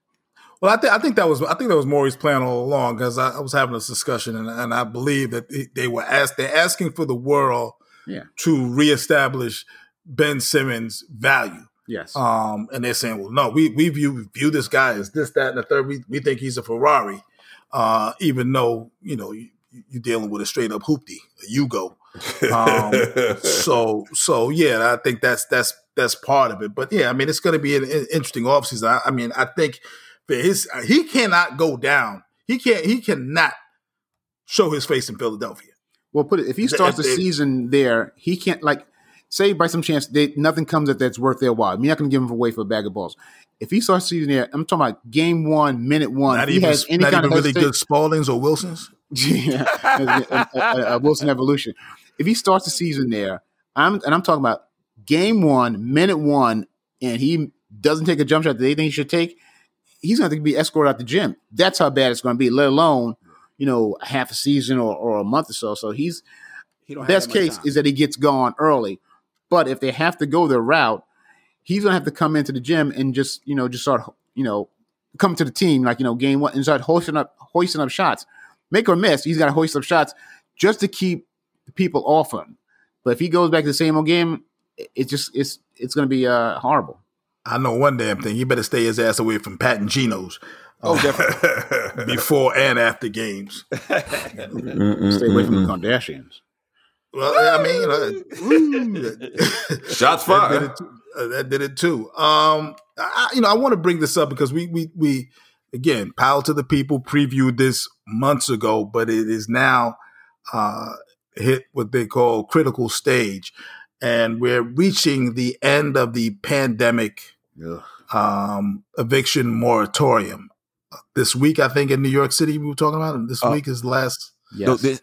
Well, I think I think that was I think that was Morey's plan all along because I, I was having this discussion and, and I believe that they- they were asked they're asking for the world Yeah. to reestablish Ben Simmons' value. Yes. Um, and they're saying, well, no, we we view view this guy as this, that, and the third. We we think he's a Ferrari, uh, even though you know you, you're dealing with a straight up hoopty, a Yugo. Um, [laughs] so so yeah, I think that's that's that's part of it. But yeah, I mean, it's going to be an, an interesting offseason. I, I mean, I think for his uh, he cannot go down. He can't. He cannot show his face in Philadelphia. Well, put it if he starts the season there, he can't like say by some chance they, nothing comes up that's worth their while. I'm not going to give him away for a bag of balls. If he starts season there, I'm talking about game one, minute one. Not he even, has any not kind even of really good Spaldings or Wilsons. [laughs] yeah, a, a- a Wilson evolution. If he starts the season there, I'm and I'm talking about game one, minute one, and he doesn't take a jump shot that they think he should take, he's going to be escorted out the gym. That's how bad it's going to be. Let alone, you know, half a season or, or a month or so. So he's He don't best case time. is that he gets gone early. But if they have to go their route, he's gonna have to come into the gym and just you know just start you know come to the team like you know game one and start hoisting up hoisting up shots, make or miss. He's got to hoist up shots just to keep the people off him. But if he goes back to the same old game, it- it's just it's it's gonna be uh, horrible. I know one damn thing. He better stay his ass away from Pat and Geno's. Oh, definitely. [laughs] [laughs] before and after games. Stay away from the Kardashians. Well, I mean, uh, [laughs] Shots that did fired. it too. Uh, that did it too. Um, I, you know, I want to bring this up because we we we again, power to the people previewed this months ago, but it is now uh, hit what they call critical stage, and we're reaching the end of the pandemic um, eviction moratorium. This week, I think in New York City, we were talking about it. This Uh, week is the last. No, Yes. this,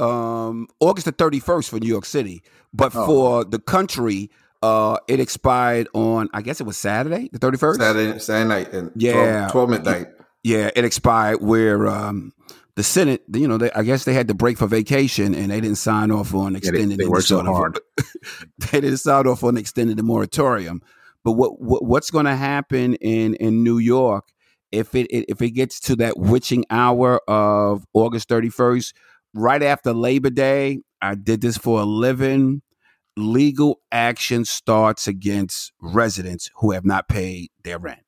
um, August the 31st for New York City. But Oh. for the country, uh, it expired on, I guess it was Saturday, the 31st? Saturday, Saturday night and Yeah. 12, 12 midnight. Yeah, it expired where um, the Senate, you know, they, I guess they had to break for vacation and they didn't sign off on they- extending they any worked so hard. [laughs] they didn't sign off on extending the moratorium. But what, what what's going to happen in in New York if it if it gets to that witching hour of August thirty first, right after Labor Day? I did this for a living. Legal action starts against residents who have not paid their rent,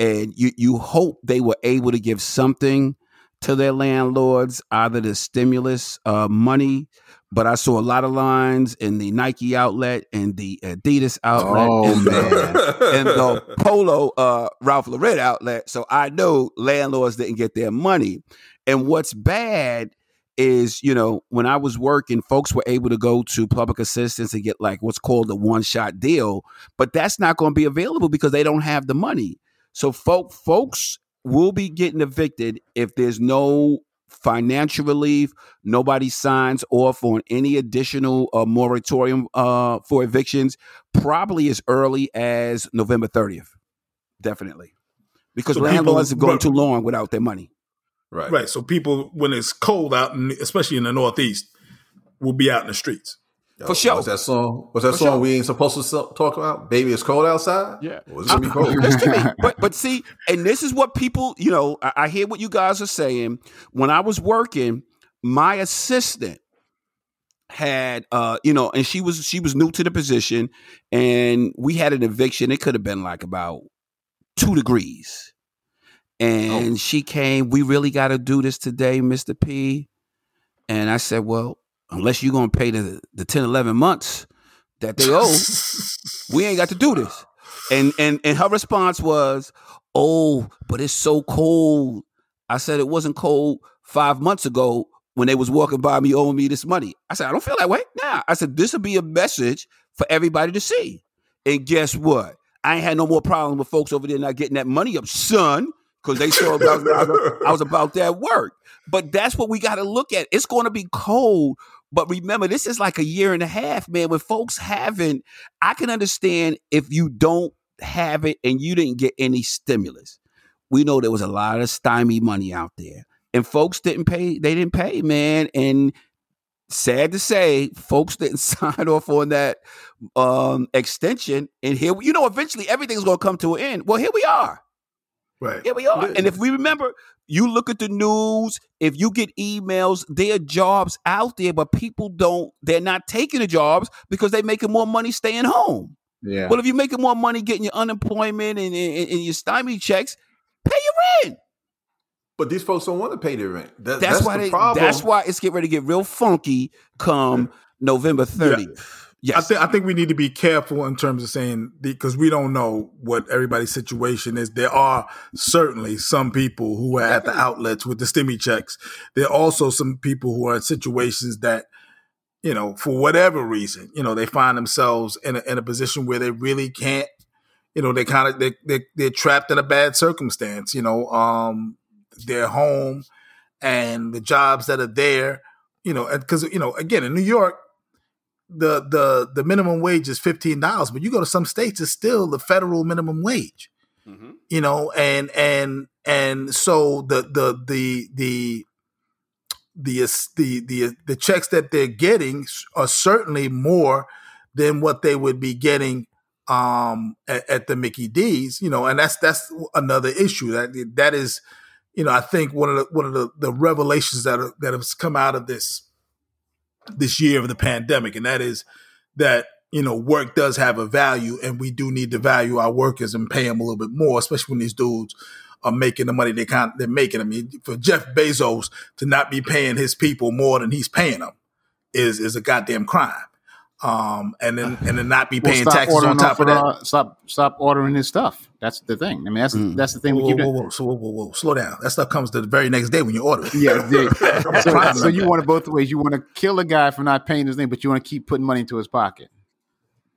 and you you hope they were able to give something to their landlords, either the stimulus uh, money but I saw a lot of lines in the Nike outlet and the Adidas outlet Oh, and, the, and the [laughs] Polo uh, Ralph Lauren outlet. So I know landlords didn't get their money. And what's bad is, you know, when I was working, folks were able to go to public assistance and get like what's called a one shot deal, but that's not going to be available because they don't have the money. So folk, folks will be getting evicted if there's no financial relief nobody signs off on any additional uh, moratorium uh, for evictions probably as early as november 30th definitely because So people- landlords have gone right. too long without their money Right. Right. So people, when it's cold out, especially in the Northeast, will be out in the streets. Yo, For sure. What's that song? What's that For song sure. we ain't supposed to talk about? Baby, it's cold outside. Yeah. Well, it's gonna be cold. To me. [laughs] But but see, and this is what people, you know, I, I hear what you guys are saying. When I was working, my assistant had uh, you know, and she was she was new to the position, and we had an eviction. It could have been like about two degrees. And she came, we really gotta do this today, Mr. P. And I said, Well, unless you're gonna pay the the 10, 11 months that they owe, we ain't got to do this. And and and her response was, "Oh, but it's so cold." I said it wasn't cold five months ago when they was walking by me owing me this money. I said I don't feel that way now. I said this will be a message for everybody to see. And guess what? I ain't had no more problem with folks over there not getting that money up, son, because they saw was- I was about that work. But that's what we got to look at. It's going to be cold. But remember, this is like a year and a half, man. When folks haven't, I can understand if you don't have it and you didn't get any stimulus. We know there was a lot of stymie money out there, and folks didn't pay. They didn't pay, man. And sad to say, folks didn't [laughs] sign off on that um, extension. And here, you know, eventually everything's going to come to an end. Well, here we are. Right. Here we are. And if we remember, you look at the news, if you get emails, there are jobs out there, but people don't, they're not taking the jobs because they're making more money staying home. Yeah. Well, if you're making more money getting your unemployment and, and, and your stymie checks, pay your rent. But these folks don't want to pay their rent. That- That's, that's, why the they, problem. that's why it's getting ready to get real funky come November 30th. Yes. I think I think we need to be careful in terms of saying because we don't know what everybody's situation is. There are certainly some people who are at the outlets with the stimmy checks. There are also some people who are in situations that you know, for whatever reason, you know, they find themselves in a, in a position where they really can't, you know, they kind of they they they're trapped in a bad circumstance. You know, um, they're home, and the jobs that are there, you know, because you know, again, in New York, the the the minimum wage is fifteen dollars, but you go to some states, it's still the federal minimum wage. Mm-hmm. You know, and and and so the the the the the the the the checks that they're getting are certainly more than what they would be getting um, at, at, the Mickey D's, you know, and that's that's another issue that that is, you know, I think one of the one of the, the revelations that are, that has come out of this this year of the pandemic, and that is that you know work does have a value, and we do need to value our workers and pay them a little bit more, especially when these dudes are making the money they can they're making. I mean, for Jeff Bezos to not be paying his people more than he's paying them is is a goddamn crime. Um, and then and then not be paying well, taxes on top of that. Uh, stop stop ordering his stuff. That's the thing. I mean, that's mm. that's the thing. Whoa, we keep whoa, whoa, whoa, so, whoa, whoa, whoa, slow down. That stuff comes the very next day when you order it. Yeah. [laughs] so, so you want it both ways. You want to kill a guy for not paying his name, but you want to keep putting money into his pocket.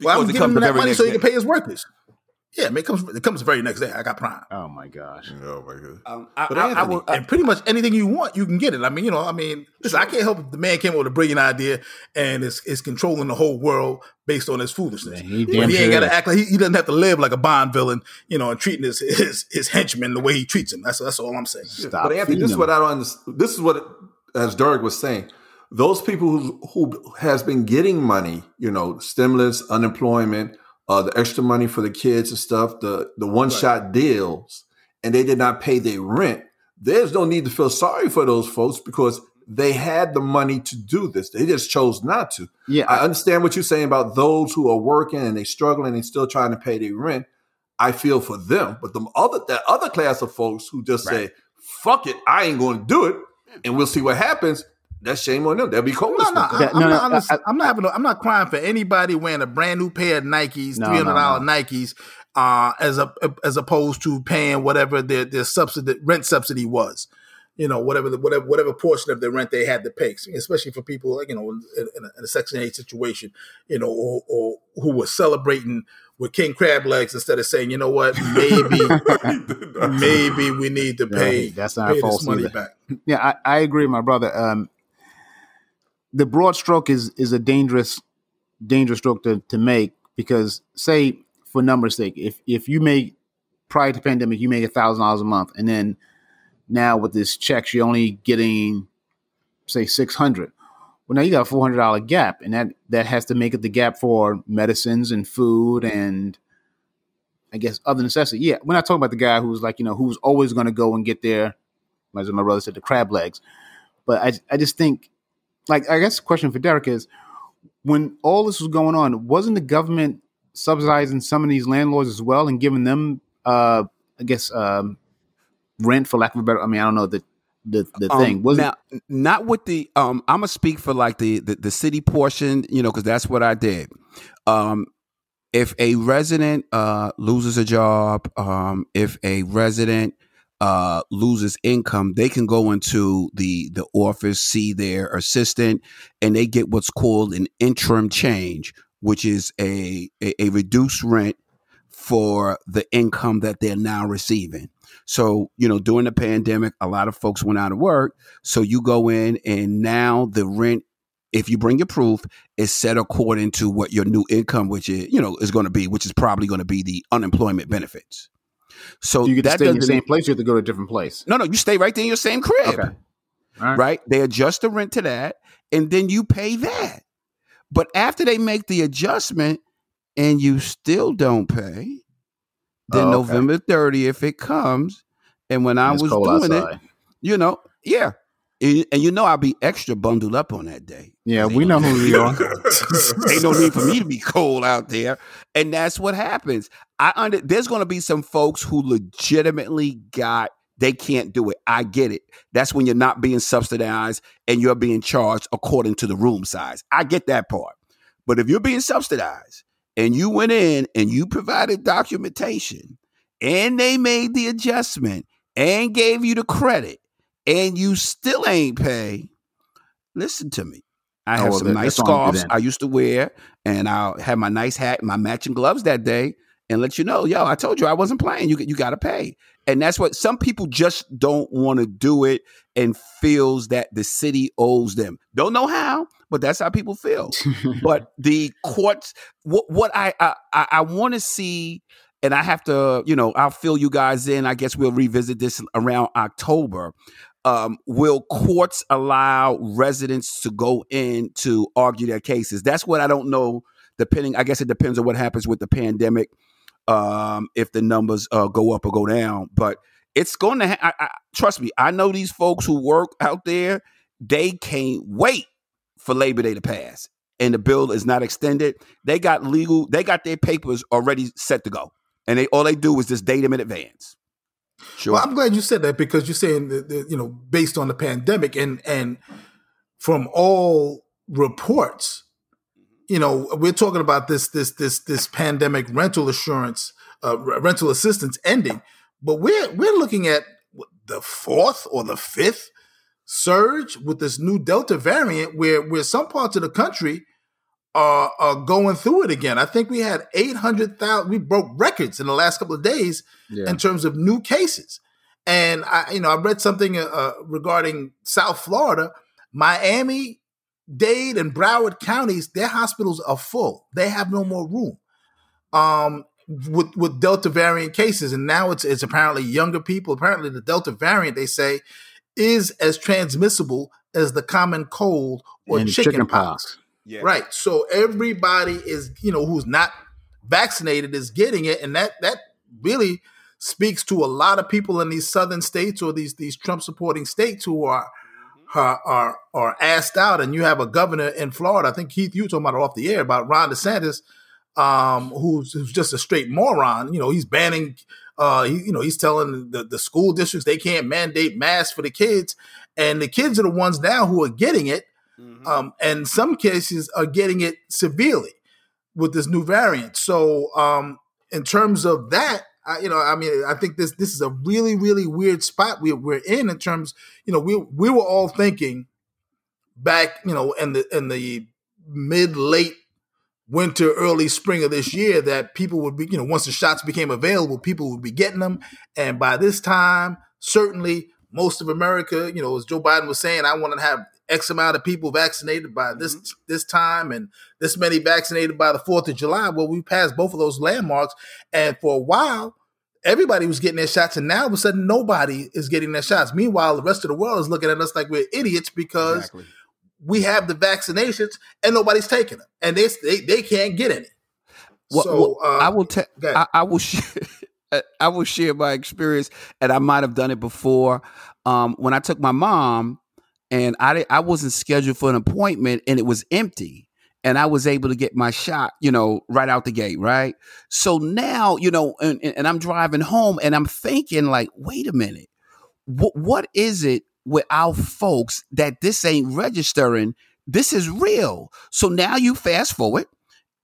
Well, I'm giving him that money so he can pay his workers. Yeah, I mean, it comes it comes the very next day. I got Prime. Oh my gosh. Oh my god. Um, I, but I, Anthony, I will, and pretty much anything you want, you can get it. I mean, you know, I mean, listen. I can't help if the man came up with a brilliant idea and is is controlling the whole world based on his foolishness. Man, he, he ain't got to act like he, he, doesn't have to live like a Bond villain, you know, and treating his his, his henchman the way he treats him. That's that's all I'm saying. Stop but Anthony, this is what I don't understand. This is what, as Derek was saying, those people who who has been getting money, you know, stimulus, unemployment uh, the extra money for the kids and stuff, the the one shot right. deals, and they did not pay their rent. There's no need to feel sorry for those folks because they had the money to do this. They just chose not to. Yeah, I understand what you're saying about those who are working and they struggling and still trying to pay their rent. I feel for them, but the other that other class of folks who just right. say, "Fuck it, I ain't going to do it," and we'll see what happens. That's shame on them. They'll be cold. No, no, I, am no, not, I, I'm not having. I'm not crying for anybody wearing a brand new pair of Nikes, three hundred dollar no, Nikes, uh, as a as opposed to paying whatever their their subsidy rent subsidy was. You know, whatever the, whatever whatever portion of the rent they had to pay, especially for people like you know in, in, a, in a Section Eight situation, you know, or, or who were celebrating with king crab legs instead of saying, you know what, maybe [laughs] maybe we need to pay, no, that's not pay false money either. back. Yeah, I, I agree, my brother. Um, the broad stroke is is a dangerous dangerous stroke to, to make because say for numbers sake, if if you make prior to pandemic you make a thousand dollars a month and then now with this checks you're only getting say six hundred. Well now you got a four hundred dollar gap and that that has to make it the gap for medicines and food and I guess other necessity. Yeah, we're not talking about the guy who's like, you know, who's always gonna go and get there, as my brother said, the crab legs. But I I just think like I guess the question for Derek is when all this was going on, wasn't the government subsidizing some of these landlords as well and giving them uh I guess um rent for lack of a better I mean I don't know the the, the um, thing? Was now not with the um I'm gonna speak for like the the, the city portion you know because that's what I did. Um if a resident uh loses a job um if a resident uh, loses income, they can go into the the office, see their assistant, and they get what's called an interim change, which is a, a, a reduced rent for the income that they're now receiving. So, you know, during the pandemic, a lot of folks went out of work. So you go in and now the rent, if you bring your proof, is set according to what your new income, which is, you know, is going to be, which is probably going to be the unemployment benefits. So you get to stay in the same place. You have to go to a different place. No, no, you stay right there in your same crib. Okay. Right. right. They adjust the rent to that, and then you pay that. But after they make the adjustment, and you still don't pay, then oh, okay. November 30th it comes. And when and I was doing outside. it, you know, yeah, and, and, you know I'll be extra bundled up on that day. Yeah, we know who we are. [laughs] ain't no need for me to be cold out there, and that's what happens. I under there's going to be some folks who legitimately got they can't do it. I get it. That's when you're not being subsidized and you're being charged according to the room size. I get that part. But if you're being subsidized and you went in and you provided documentation and they made the adjustment and gave you the credit and you still ain't pay, listen to me. I oh, have Oh, some nice that's on you scarves. I used to wear, and I had my nice hat, my matching gloves that day, and let you know, yo, I told you I wasn't playing. You you got to pay, and that's what some people just don't want to do it, and feels that the city owes them. Don't know how, but that's how people feel. [laughs] but the courts, what what I I, I, want to see. And I have to, you know, I'll fill you guys in. I guess we'll revisit this around October um, will courts allow residents to go in to argue their cases? That's what I don't know. Depending, I guess it depends on what happens with the pandemic, um, if the numbers uh, go up or go down. But it's going to. Ha- I, I, trust me, I know these folks who work out there. They can't wait for Labor Day to pass, and the bill is not extended. They got legal. They got their papers already set to go, and they all they do is just date them in advance. Sure. Well, I'm glad you said that because you're saying that, that, you know based on the pandemic and and from all reports, you know we're talking about this this this this pandemic rental assurance uh, rental assistance ending, but we're we're looking at the fourth or the fifth surge with this new Delta variant, where where some parts of the country are are going through it again. I think we had eight hundred thousand. We broke records in the last couple of days Yeah. in terms of new cases. And I, you know, I read something uh, uh, regarding South Florida, Miami, Dade, and Broward counties. Their hospitals are full; they have no more room. Um, with with Delta variant cases, and now it's it's apparently younger people. Apparently, the Delta variant they say is as transmissible as the common cold or and chicken, chicken pox. pox. yeah. Right. So everybody is, you know, who's not vaccinated is getting it, and that that really speaks to a lot of people in these southern states or these these Trump supporting states who are are are are asked out. And you have a governor in Florida. I think Keith, you were talking about it off the air about Ron DeSantis, um, who's who's just a straight moron. You know, he's banning. Uh, he, you know, he's telling the, the school districts they can't mandate masks for the kids, and the kids are the ones now who are getting it um, and some cases are getting it severely with this new variant. So, um, in terms of that, I, you know, I mean, I think this this is a really really weird spot we, we're in in terms, you know, we we were all thinking back, you know, in the in the mid late winter early spring of this year that people would be you know once the shots became available people would be getting them. And by this time certainly most of america you know as joe biden was saying i want to have x amount of people vaccinated by this this time and this many vaccinated by the 4th of july well we passed both of those landmarks and for a while everybody was getting their shots and now all of a sudden nobody is getting their shots meanwhile the rest of the world is looking at us like we're idiots because Exactly. we have the vaccinations and nobody's taking them, and they they, they can't get any. Well, so well, uh, I will tell. I, I will share. [laughs] I will share my experience, and I might have done it before. Um, when I took my mom, and I I wasn't scheduled for an appointment, and it was empty, and I was able to get my shot, you know, right out the gate, right. So now, you know, and, and I'm driving home, and I'm thinking, like, wait a minute, what what is it with our folks that this ain't registering? This is real. So now you fast forward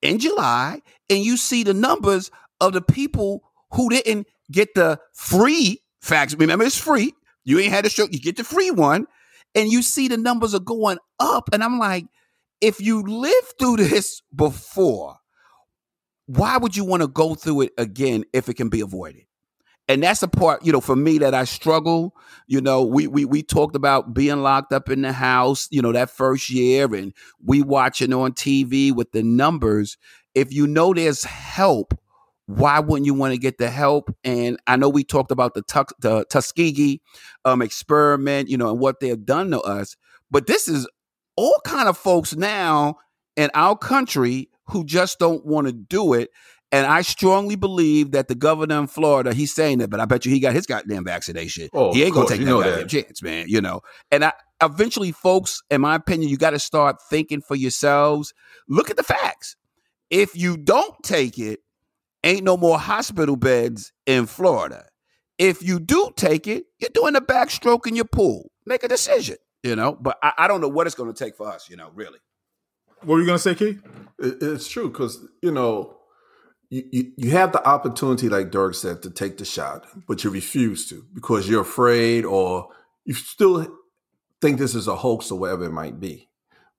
in July and you see the numbers of the people who didn't get the free fax. Remember, it's free. You ain't had a show, you get the free one, and you see the numbers are going up. And I'm like, if you lived through this before, why would you want to go through it again if it can be avoided? And that's the part, you know, for me that I struggle. You know, we we we talked about being locked up in the house, you know, that first year, and we watching on TV with the numbers. If you know there's help, why wouldn't you want to get the help? And I know we talked about the, Tuck the Tuskegee um, experiment, you know, and what they have done to us. But this is all kind of folks now in our country who just don't want to do it. And I strongly believe that the governor in Florida, he's saying that, but I bet you he got his goddamn vaccination. Oh, he ain't gonna take you that that. chance, man. You know. And I eventually, folks, in my opinion, you got to start thinking for yourselves. Look at the facts. If you don't take it, ain't no more hospital beds in Florida. If you do take it, you're doing a backstroke in your pool. Make a decision, you know. But I, I don't know what it's going to take for us, you know. Really. what were you going to say, Keith? It, it's true because you know you, you you have the opportunity, like Derek said, to take the shot, but you refuse to because you're afraid or you still think this is a hoax or whatever it might be.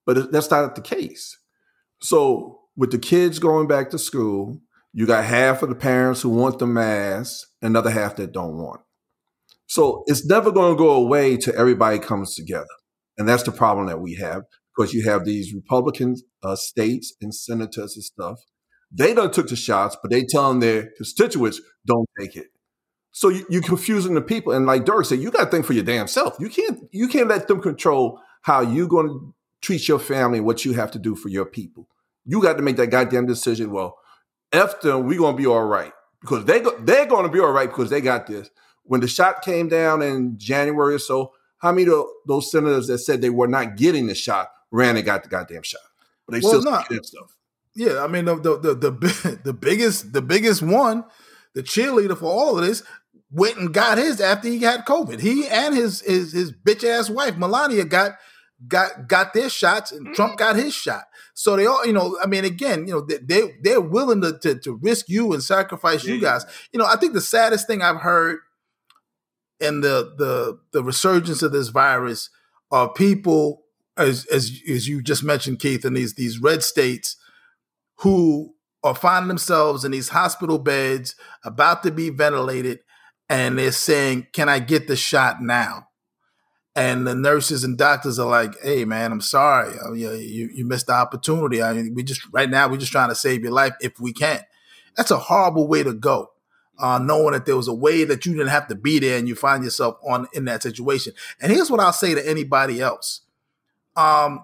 But that's not the case. So with the kids going back to school, you got half of the parents who want the mask, another half that don't want. It. So it's never going to go away till everybody comes together. And that's the problem that we have because you have these Republican uh, states and senators and stuff. They don't took the shots, but they telling their constituents don't take it. So you, you're confusing the people. And like Derek said, you got to think for your damn self. You can't you can't let them control how you're going to treat your family what you have to do for your people. You got to make that goddamn decision. Well, F them, we gonna be all right because they go, they're gonna be all right because they got this. When the shot came down in January or so, how many of those senators that said they were not getting the shot ran and got the goddamn shot? But they Well, still no. get that stuff. Yeah, I mean the the the the, [laughs] the biggest the biggest one, the cheerleader for all of this, went and got his after he had COVID. He and his his his bitch ass wife Melania got got got their shots, and Trump mm. got his shot. So they all, you know, I mean, again, you know, they, they they're willing to, to to risk you and sacrifice you guys. You know, I think the saddest thing I've heard in the the the resurgence of this virus are people as as as you just mentioned, Keith, in these these red states who are finding themselves in these hospital beds about to be ventilated and they're saying can i get the shot now and the nurses and doctors are like hey man i'm sorry. Uh, you, you, you missed the opportunity. I mean we just right now we're just trying to save your life if we can. That's a horrible way to go uh, knowing that there was a way that you didn't have to be there and you find yourself on in that situation. And here's what i'll say to anybody else. Um,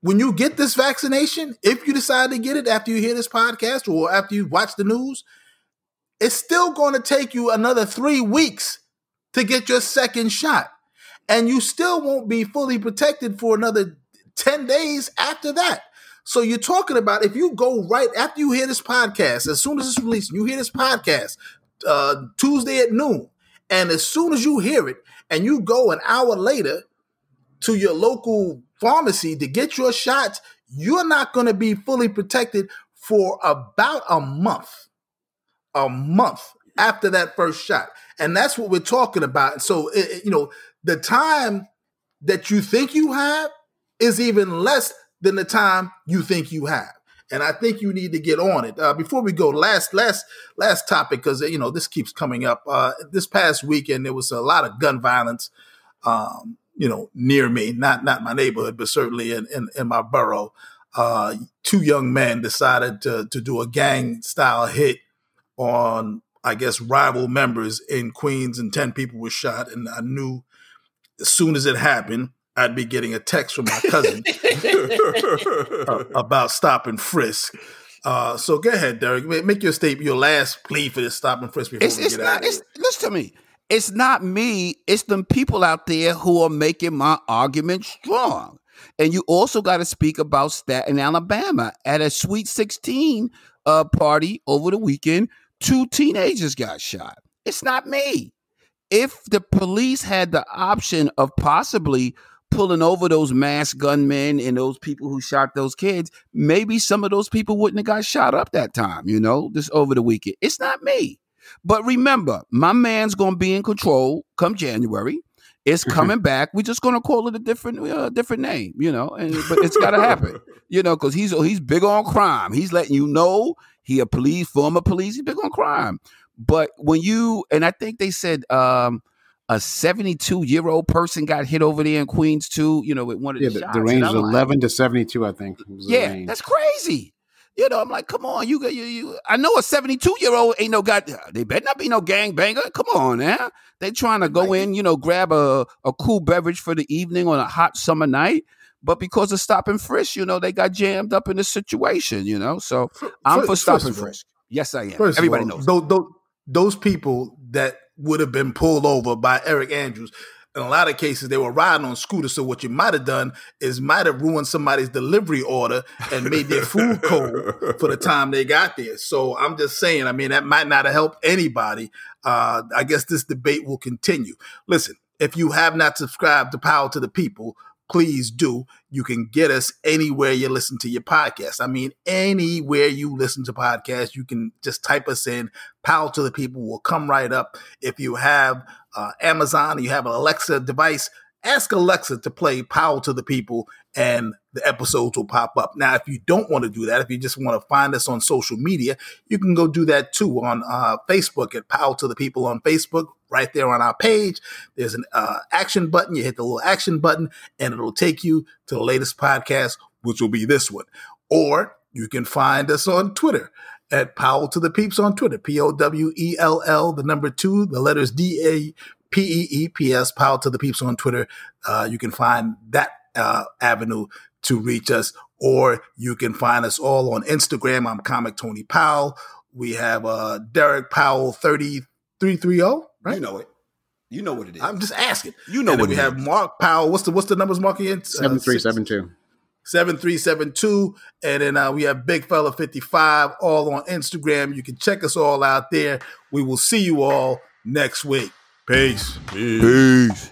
when you get this vaccination, if you decide to get it after you hear this podcast or after you watch the news, it's still going to take you another three weeks to get your second shot. And you still won't be fully protected for another 10 days after that. So you're talking about if you go right after you hear this podcast, as soon as it's released, you hear this podcast uh, Tuesday at noon, and as soon as you hear it, and you go an hour later to your local pharmacy to get your shots, you're not going to be fully protected for about a month. A month after that first shot. And that's what we're talking about. So, it- it- you know, the time that you think you have is even less than the time you think you have. And I think you need to get on it. Uh, before we go, last last last topic because you know this keeps coming up. Uh, this past weekend there was a lot of gun violence um, you know, near me, not not my neighborhood, but certainly in in, in my borough. Uh, two young men decided to to do a gang style hit on, I guess, rival members in Queens, and ten people were shot. And I knew as soon as it happened, I'd be getting a text from my cousin [laughs] [laughs] about stop and frisk. Uh, so go ahead, Derek. Make your statement, your last plea for this stop and frisk before It's, we it's get out not. of It's, listen to me. It's not me. It's them people out there who are making my argument strong. And you also got to speak about Staten, Alabama. At a Sweet 16 uh, party over the weekend, two teenagers got shot. It's not me. If the police had the option of possibly pulling over those masked gunmen and those people who shot those kids, maybe some of those people wouldn't have got shot up that time, you know, this over the weekend. It's not me. But remember, my man's going to be in control come January. It's coming back. We're just going to call it a different, uh, different name, you know. And but it's got to [laughs] happen, you know, because he's he's big on crime. He's letting you know he a police, former police. He's big on crime. But when you and I think they said um, a 72 year old person got hit over there in Queens too. You know, with one of Yeah, the, the, the range is like, 11 to 72, I think. was yeah, that's crazy. You know, I'm like, come on, you got you, you. I know a 72 year old ain't no god. They better not be no gang banger. Come on, now. They trying to go in, you know, grab a, a cool beverage for the evening on a hot summer night. But because of stop and frisk, you know, they got jammed up in the situation. You know, so I'm Fir- for stop and frisk. Yes, I am. Everybody all, knows. Those, those, those people that would have been pulled over by Eric Adams, in a lot of cases, they were riding on scooters. So what you might have done is might have ruined somebody's delivery order and made their food [laughs] cold for the time they got there. So I'm just saying, I mean, that might not have helped anybody. Uh, I guess this debate will continue. Listen, if you have not subscribed to Power to the People, please do. You can get us anywhere you listen to your podcast. I mean, anywhere you listen to podcasts, you can just type us in. Power to the People will come right up. If you have uh, Amazon, you have an Alexa device, ask Alexa to play Power to the People and the episodes will pop up. Now, if you don't want to do that, if you just want to find us on social media, you can go do that too on uh, Facebook at Power to the People on Facebook. Right there on our page, there's an uh, action button. You hit the little action button and it'll take you to the latest podcast, which will be this one. Or you can find us on Twitter at Powell to the Peeps on Twitter, P O W E L L, the number two, the letters D A P E E P S, Powell to the Peeps on Twitter. Uh, you can find that uh, avenue to reach us, or you can find us all on Instagram. I'm Comic Tony Powell. We have uh, Derek Powell 3330, right? You know it. You know what it is. I'm just asking. You know And then what we it have is. Mark Powell. What's the what's the numbers, Mark? Again? Uh, Seven three seven two. 7372. And then uh, we have Big Fella 55 all on Instagram. You can check us all out there. We will see you all next week. Peace. Peace.